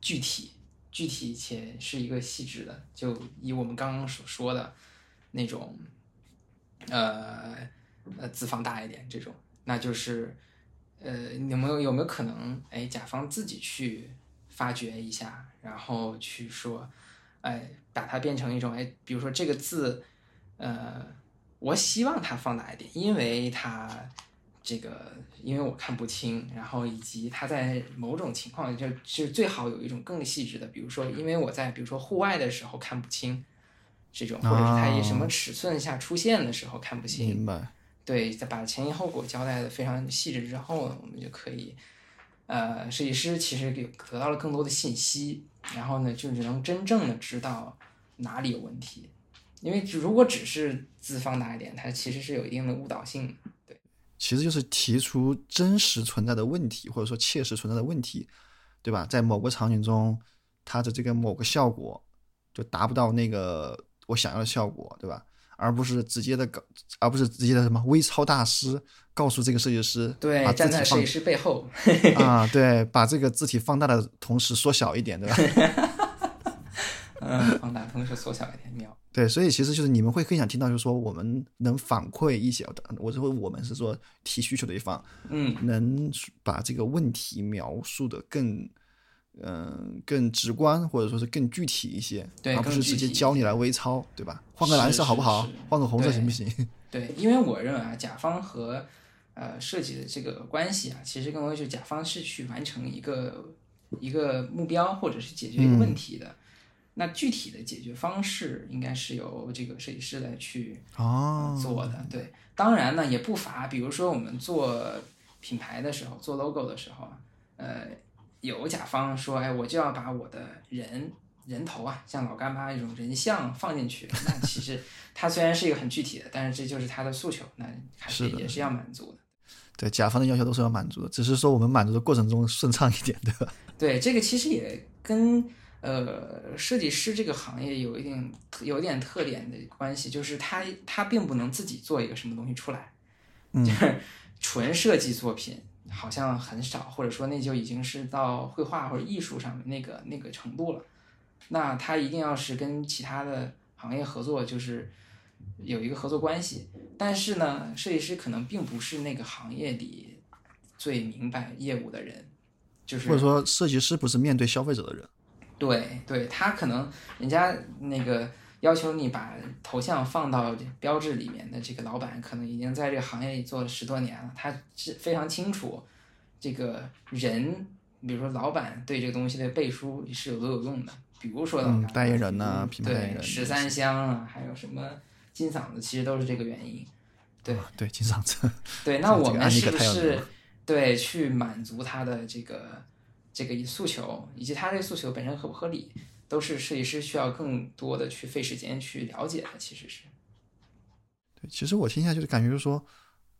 具体、具体且是一个细致的。就以我们刚刚所说的那种，呃呃，字放大一点这种，那就是，呃，有没有有没有可能，哎，甲方自己去发掘一下，然后去说，哎，把它变成一种，哎，比如说这个字，呃。我希望它放大一点，因为它这个，因为我看不清，然后以及它在某种情况就就最好有一种更细致的，比如说，因为我在比如说户外的时候看不清这种，或者是它以什么尺寸下出现的时候看不清，明白。对，再把前因后果交代的非常细致之后呢，我们就可以，呃，设计师其实有得到了更多的信息，然后呢，就能真正的知道哪里有问题。因为如果只是字放大一点，它其实是有一定的误导性的。其实就是提出真实存在的问题，或者说切实存在的问题，对吧？在某个场景中，它的这个某个效果就达不到那个我想要的效果，对吧？而不是直接的告，而不是直接的什么微操大师告诉这个设计师，对，站在设计师背后，啊，对，把这个字体放大的同时缩小一点，对吧？嗯，放大同时缩小一点，秒。对，所以其实就是你们会更想听到，就是说我们能反馈一些，我认为我们是说提需求的一方，嗯，能把这个问题描述的更，嗯、更直观，或者说是更具体一些，对而不是直接教你来微操，对吧？换个蓝色好不好？换个红色行不行？<laughs> 对，因为我认为啊，甲方和呃设计的这个关系啊，其实更多是甲方是去完成一个一个目标，或者是解决一个问题的。那具体的解决方式应该是由这个设计师来去哦，做的。对，当然呢也不乏，比如说我们做品牌的时候，做 logo 的时候啊，呃，有甲方说，哎，我就要把我的人人头啊，像老干妈这种人像放进去。那其实它虽然是一个很具体的，但是这就是他的诉求，那还是也是要满足的。对，甲方的要求都是要满足的，只是说我们满足的过程中顺畅一点，对吧？<laughs> 对，这个其实也跟呃设计师这个行业有一定有点特点的关系，就是他他并不能自己做一个什么东西出来，嗯就是纯设计作品好像很少，或者说那就已经是到绘画或者艺术上的那个那个程度了。那他一定要是跟其他的行业合作，就是有一个合作关系。但是呢，设计师可能并不是那个行业里最明白业务的人，就是或者说设计师不是面对消费者的人，对对，他可能人家那个要求你把头像放到标志里面的这个老板，可能已经在这个行业里做了十多年了，他是非常清楚这个人，比如说老板对这个东西的背书是有多有用的。比如说老嗯代言人呐比如品牌对十三香啊，还有什么金嗓子，其实都是这个原因。对啊对，金嗓子对，<laughs> 那我们是不是对去满足他的这个这个诉求，以及他这个诉求本身合不合理，都是设计师需要更多的去费时间去了解的。其实是，对，其实我听下来就是感觉就是说，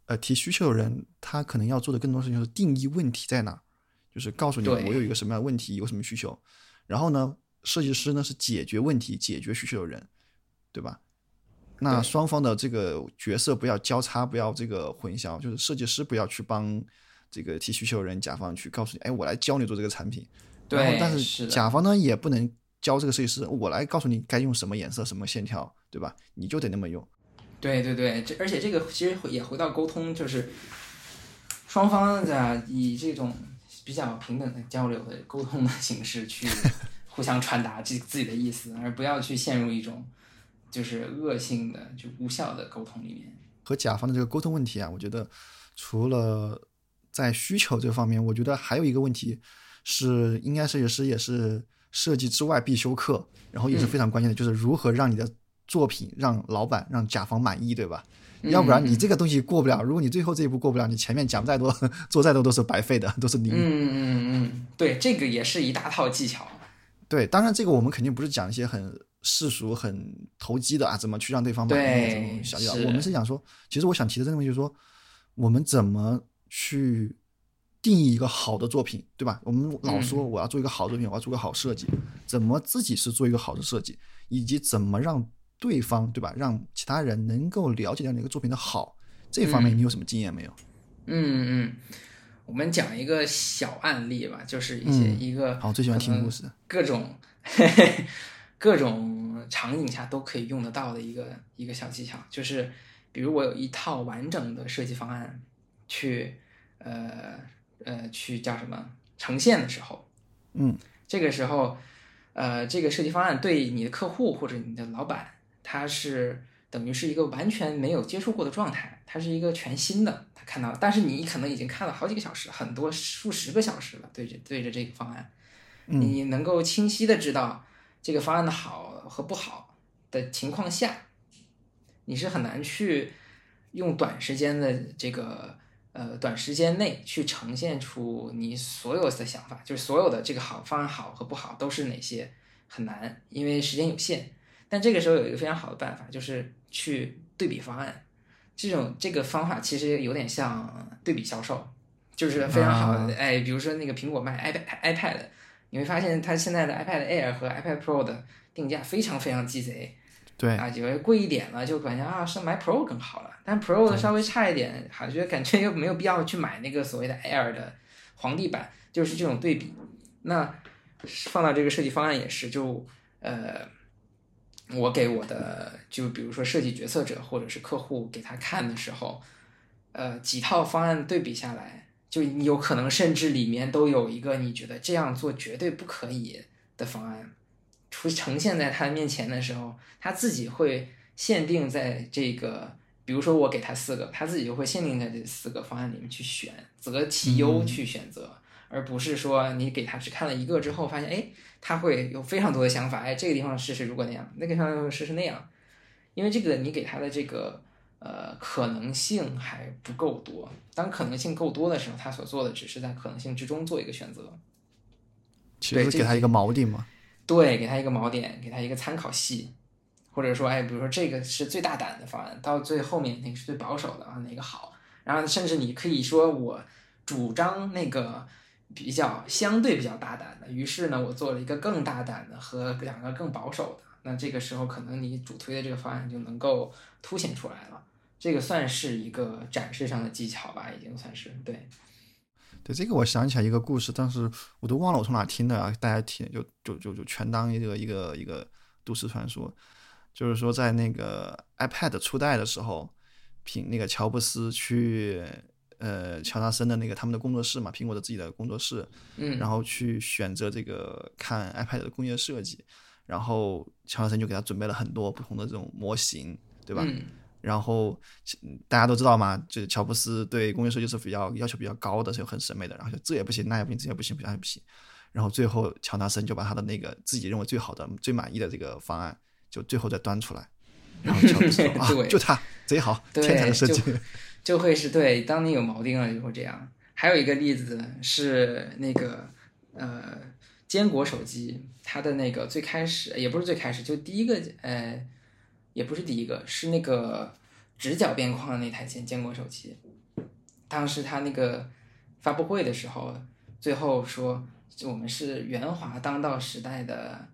呃，提需求的人他可能要做的更多事情就是定义问题在哪，就是告诉你我有一个什么样的问题，有什么需求，然后呢，设计师呢是解决问题、解决需求的人，对吧？那双方的这个角色不要交叉，不要这个混淆，就是设计师不要去帮这个提需求的人甲方去告诉你，哎，我来教你做这个产品，对，但是甲方呢也不能教这个设计师，我来告诉你该用什么颜色、什么线条，对吧？你就得那么用。对对对，这而且这个其实也回到沟通，就是双方的以这种比较平等的交流的沟通的形式去 <laughs> 互相传达自自己的意思，而不要去陷入一种就是恶性的就无效的沟通里面。和甲方的这个沟通问题啊，我觉得除了在需求这方面，我觉得还有一个问题是，应该设计师也是设计之外必修课，然后也是非常关键的，就是如何让你的作品让老板、让甲方满意，对吧？要不然你这个东西过不了，如果你最后这一步过不了，你前面讲再多、做再多都是白费的，都是零。嗯嗯嗯，对，这个也是一大套技巧。对，当然这个我们肯定不是讲一些很世俗、很投机的啊，怎么去让对方满意这种小技巧。我们是想说，其实我想提的这个问题就是说，我们怎么去定义一个好的作品，对吧？我们老说我要做一个好作品，我要做个好设计，怎么自己是做一个好的设计，以及怎么让对方，对吧？让其他人能够了解到那个作品的好，这方面你有什么经验没有？嗯嗯，我们讲一个小案例吧，就是一些、嗯一个好，我最喜欢听故事。各种 <laughs> 各种场景下都可以用得到的一个一个小技巧，就是比如我有一套完整的设计方案去呃呃去叫什么呈现的时候，嗯这个时候呃这个设计方案对你的客户或者你的老板，他是等于是一个完全没有接触过的状态，它是一个全新的，他看到，但是你可能已经看了好几个小时，很多数十个小时了，对着对着这个方案。嗯你能够清晰的知道这个方案的好和不好的情况下，你是很难去用短时间的这个呃短时间内去呈现出你所有的想法，就是所有的这个好方案好和不好都是哪些，很难，因为时间有限。但这个时候有一个非常好的办法，就是去对比方案。这种这个方法其实有点像对比销售，就是非常好的。啊哎，比如说那个苹果卖 iPad iPad，你会发现它现在的 iPad Air 和 iPad Pro 的定价非常非常鸡贼。对啊，觉得贵一点了，就感觉啊是买 Pro 更好了。但 Pro 的稍微差一点，好像感觉又没有必要去买那个所谓的 Air 的皇帝版，就是这种对比。那放到这个设计方案也是，就呃，我给我的就比如说设计决策者或者是客户给他看的时候，呃，几套方案对比下来，就你有可能甚至里面都有一个你觉得这样做绝对不可以的方案。出呈现在他面前的时候，他自己会限定在这个，比如说我给他四个，他自己就会限定在这四个方案里面去选择其优去选择，而不是说你给他只看了一个之后，发现哎，他会有非常多的想法，哎，这个地方试试如果那样，那个地方试试那样，因为这个你给他的这个呃可能性还不够多，当可能性够多的时候，他所做的只是在可能性之中做一个选择，其实给他一个锚定嘛。对，给他一个锚点，给他一个参考系，或者说，哎，比如说这个是最大胆的方案，到最后面那个是最保守的啊，哪个好？然后甚至你可以说，我主张那个比较相对比较大胆的，于是呢，我做了一个更大胆的和两个更保守的。那这个时候，可能你主推的这个方案就能够凸显出来了。这个算是一个展示上的技巧吧，已经算是对。对这个，我想起来一个故事，但是我都忘了我从哪听的啊！大家听就就就就全当一个一个一个都市传说，就是说在那个 iPad 初代的时候，凭那个乔布斯去呃乔纳森的那个他们的工作室嘛，苹果的自己的工作室，嗯，然后去选择这个看 iPad 的工业设计，然后乔纳森就给他准备了很多不同的这种模型，对吧？然后大家都知道嘛，就是乔布斯对工业设计是比较要求比较高的，是很审美的。然后就这也不行，那也不行，这也不行，那也不行。然后最后乔纳森就把他的那个自己认为最好的、最满意的这个方案，就最后再端出来。然后乔布斯说 <laughs> 啊，就他贼好，天才的设计，<laughs> 就会是对。当你有毛病了，就会这样。还有一个例子是那个呃，坚果手机，它的那个最开始也不是最开始，就第一个呃。也不是第一个，是那个直角边框的那台坚坚果手机。当时他那个发布会的时候，最后说我们是圆滑当道时代的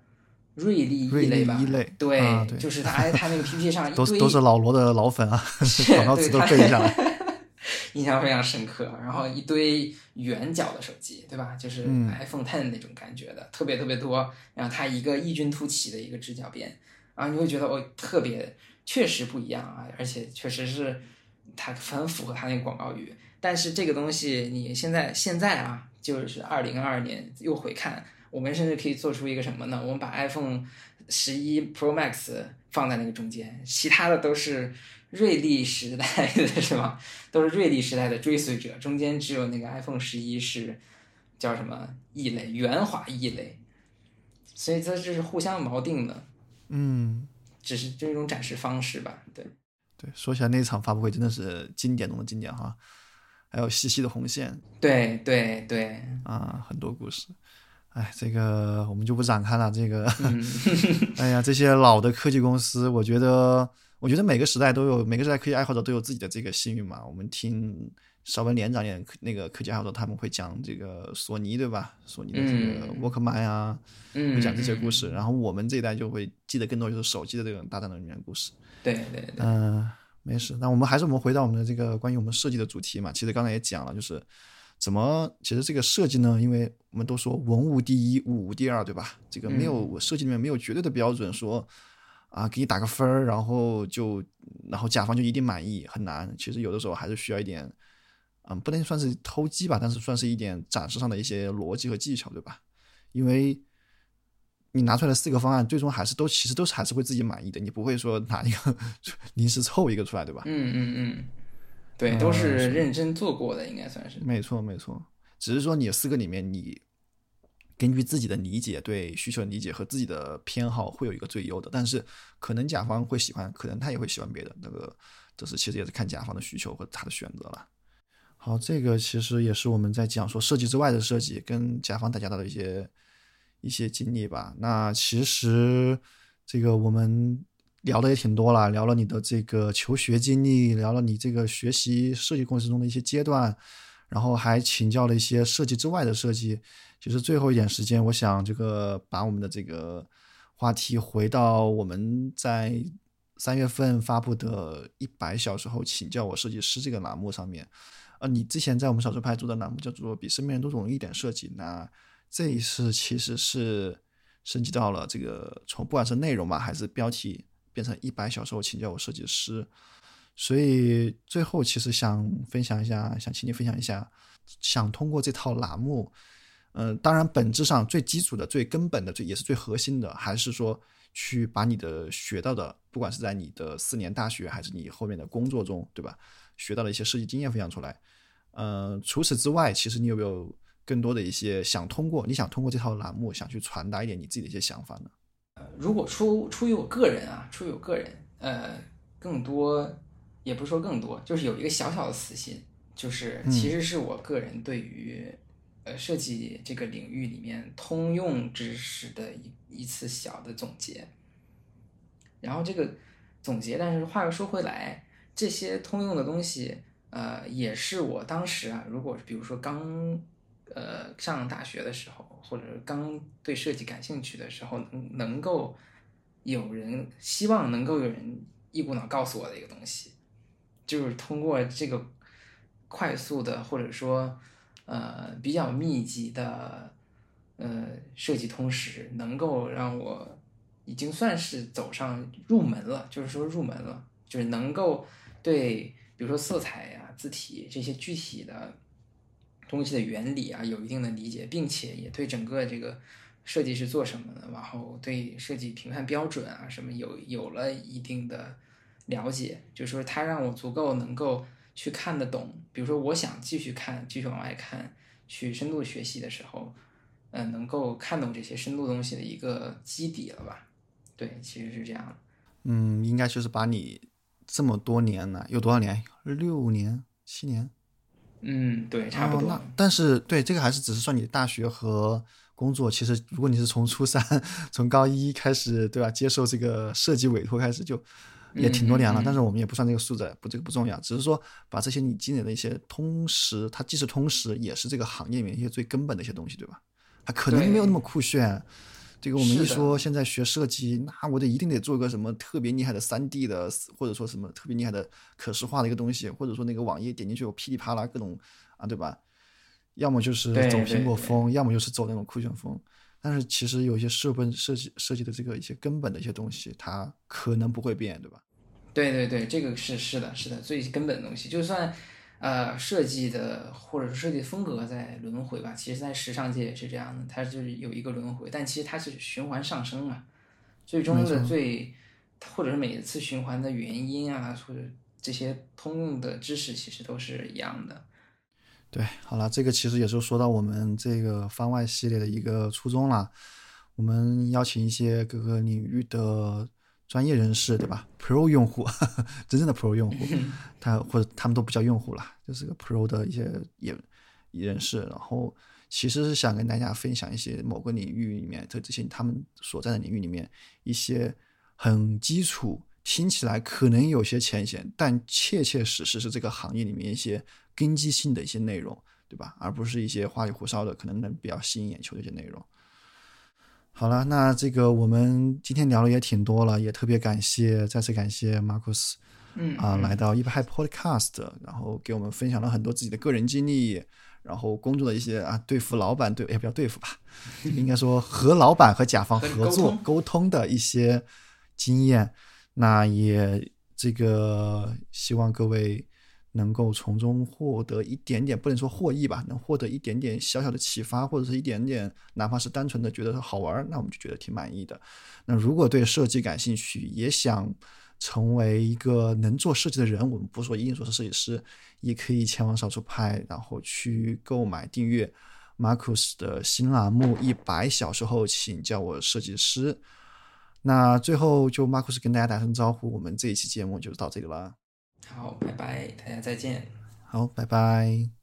锐利异类吧？对，就是他他那个 PPT 上 <laughs> 都都是老罗的老粉啊，<laughs> 广告词都背下来，<laughs> 印象非常深刻。然后一堆圆角的手机，对吧？就是 iPhone Ten 那种感觉的，特别特别多。然后它一个异军突起的一个直角边。然后你会觉得哦，特别确实不一样啊，而且确实是它很符合它那个广告语。但是这个东西你现在现在啊，就是二零二二年又回看，我们甚至可以做出一个什么呢？我们把 iPhone 十一 Pro Max 放在那个中间，其他的都是锐利时代的 <laughs> 是吗？都是锐利时代的追随者，中间只有那个 iPhone 十一是叫什么异类，圆滑异类。所以这这是互相锚定的。嗯，只是这种展示方式吧，对，对，说起来那场发布会真的是经典中的经典哈，还有细细的红线，对对对，啊，很多故事，哎，这个我们就不展开了，这个，<laughs> 哎呀，这些老的科技公司，我觉得，我觉得每个时代都有，每个时代科技爱好者都有自己的这个幸运嘛，我们听。稍微年长点，那个科技爱好者他们会讲这个索尼，对吧？索尼的这个沃克曼呀，会讲这些故事。然后我们这一代就会记得更多就是手机的这种大战的里面故事。对对。嗯，没事。那我们还是我们回到我们的这个关于我们设计的主题嘛。其实刚才也讲了，就是怎么其实这个设计呢？因为我们都说文物第一，武无第二，对吧？这个没有设计里面没有绝对的标准，说啊给你打个分儿，然后就然后甲方就一定满意，很难。其实有的时候还是需要一点。嗯，不能算是偷鸡吧，但是算是一点展示上的一些逻辑和技巧，对吧？因为你拿出来的四个方案，最终还是都其实都是还是会自己满意的，你不会说拿一个临时凑一个出来，对吧？嗯嗯嗯，对，都是认真做过的，应该算是。没错没错，只是说你四个里面，你根据自己的理解、对需求的理解和自己的偏好，会有一个最优的，但是可能甲方会喜欢，可能他也会喜欢别的，那个这是其实也是看甲方的需求和他的选择了。好，这个其实也是我们在讲说设计之外的设计，跟甲方打交道的一些一些经历吧。那其实这个我们聊的也挺多了，聊了你的这个求学经历，聊了你这个学习设计过程中的一些阶段，然后还请教了一些设计之外的设计。其实最后一点时间，我想这个把我们的这个话题回到我们在三月份发布的一百小时后请教我设计师这个栏目上面。呃，你之前在我们少数派做的栏目叫做“比身边人都容易一点设计”，那这一次其实是升级到了这个从不管是内容吧，还是标题，变成一百小时后请教我设计师。所以最后其实想分享一下，想请你分享一下，想通过这套栏目。嗯，当然，本质上最基础的、最根本的、最也是最核心的，还是说去把你的学到的，不管是在你的四年大学，还是你后面的工作中，对吧？学到的一些设计经验分享出来。嗯，除此之外，其实你有没有更多的一些想通过？你想通过这套栏目，想去传达一点你自己的一些想法呢？呃，如果出出于我个人啊，出于我个人，呃，更多也不是说更多，就是有一个小小的私心，就是其实是我个人对于。呃，设计这个领域里面通用知识的一一次小的总结，然后这个总结，但是话又说回来，这些通用的东西，呃，也是我当时啊，如果比如说刚呃上大学的时候，或者刚对设计感兴趣的时候，能能够有人希望能够有人一股脑告诉我的一个东西，就是通过这个快速的或者说。呃，比较密集的呃设计通识，能够让我已经算是走上入门了，就是说入门了，就是能够对比如说色彩呀、字体这些具体的东西的原理啊有一定的理解，并且也对整个这个设计是做什么的，然后对设计评判标准啊什么有有了一定的了解，就是说它让我足够能够。去看得懂，比如说我想继续看，继续往外看，去深度学习的时候，嗯，能够看懂这些深度东西的一个基底了吧？对，其实是这样的。嗯，应该就是把你这么多年了，有多少年？六年、七年？嗯，对，差不多。那但是对这个还是只是算你大学和工作。其实如果你是从初三、<laughs> 从高一开始，对吧？接受这个设计委托开始就。也挺多年了，但是我们也不算这个数字，不，这个不重要，只是说把这些你积累的一些通识，它既是通识，也是这个行业里面一些最根本的一些东西，对吧？它可能没有那么酷炫。这个我们一说现在学设计，那我得一定得做个什么特别厉害的三 D 的，或者说什么特别厉害的可视化的一个东西，或者说那个网页点进去有噼里啪啦各种啊，对吧？要么就是走苹果风，要么就是走那种酷炫风。但是其实有些设本设计设计的这个一些根本的一些东西，它可能不会变，对吧？对对对，这个是是的，是的，最根本的东西，就算呃设计的或者是设计风格在轮回吧，其实，在时尚界也是这样的，它就是有一个轮回，但其实它是循环上升嘛，最终的最或者是每一次循环的原因啊，或者这些通用的知识，其实都是一样的。对，好了，这个其实也是说到我们这个番外系列的一个初衷了。我们邀请一些各个领域的专业人士，对吧？Pro 用户，<laughs> 真正的 Pro 用户，他或者他们都不叫用户了，就是个 Pro 的一些也人士。然后其实是想跟大家分享一些某个领域里面在这些他们所在的领域里面一些很基础，听起来可能有些浅显，但切切实实是这个行业里面一些。根基性的一些内容，对吧？而不是一些花里胡哨的，可能能比较吸引眼球的一些内容。好了，那这个我们今天聊的也挺多了，也特别感谢，再次感谢马库斯，嗯啊，来到一派 Podcast，然后给我们分享了很多自己的个人经历，然后工作的一些啊，对付老板对，也不要对付吧，<laughs> 应该说和老板和甲方 <laughs> 合作沟通的一些经验。那也这个希望各位。能够从中获得一点点，不能说获益吧，能获得一点点小小的启发，或者是一点点，哪怕是单纯的觉得它好玩，那我们就觉得挺满意的。那如果对设计感兴趣，也想成为一个能做设计的人，我们不说一定说是设计师，也可以前往少数派，然后去购买订阅 Marcus 的新栏目《一百小时后请叫我设计师》。那最后就 Marcus 跟大家打声招呼，我们这一期节目就到这里了。好，拜拜，大家再见。好，拜拜。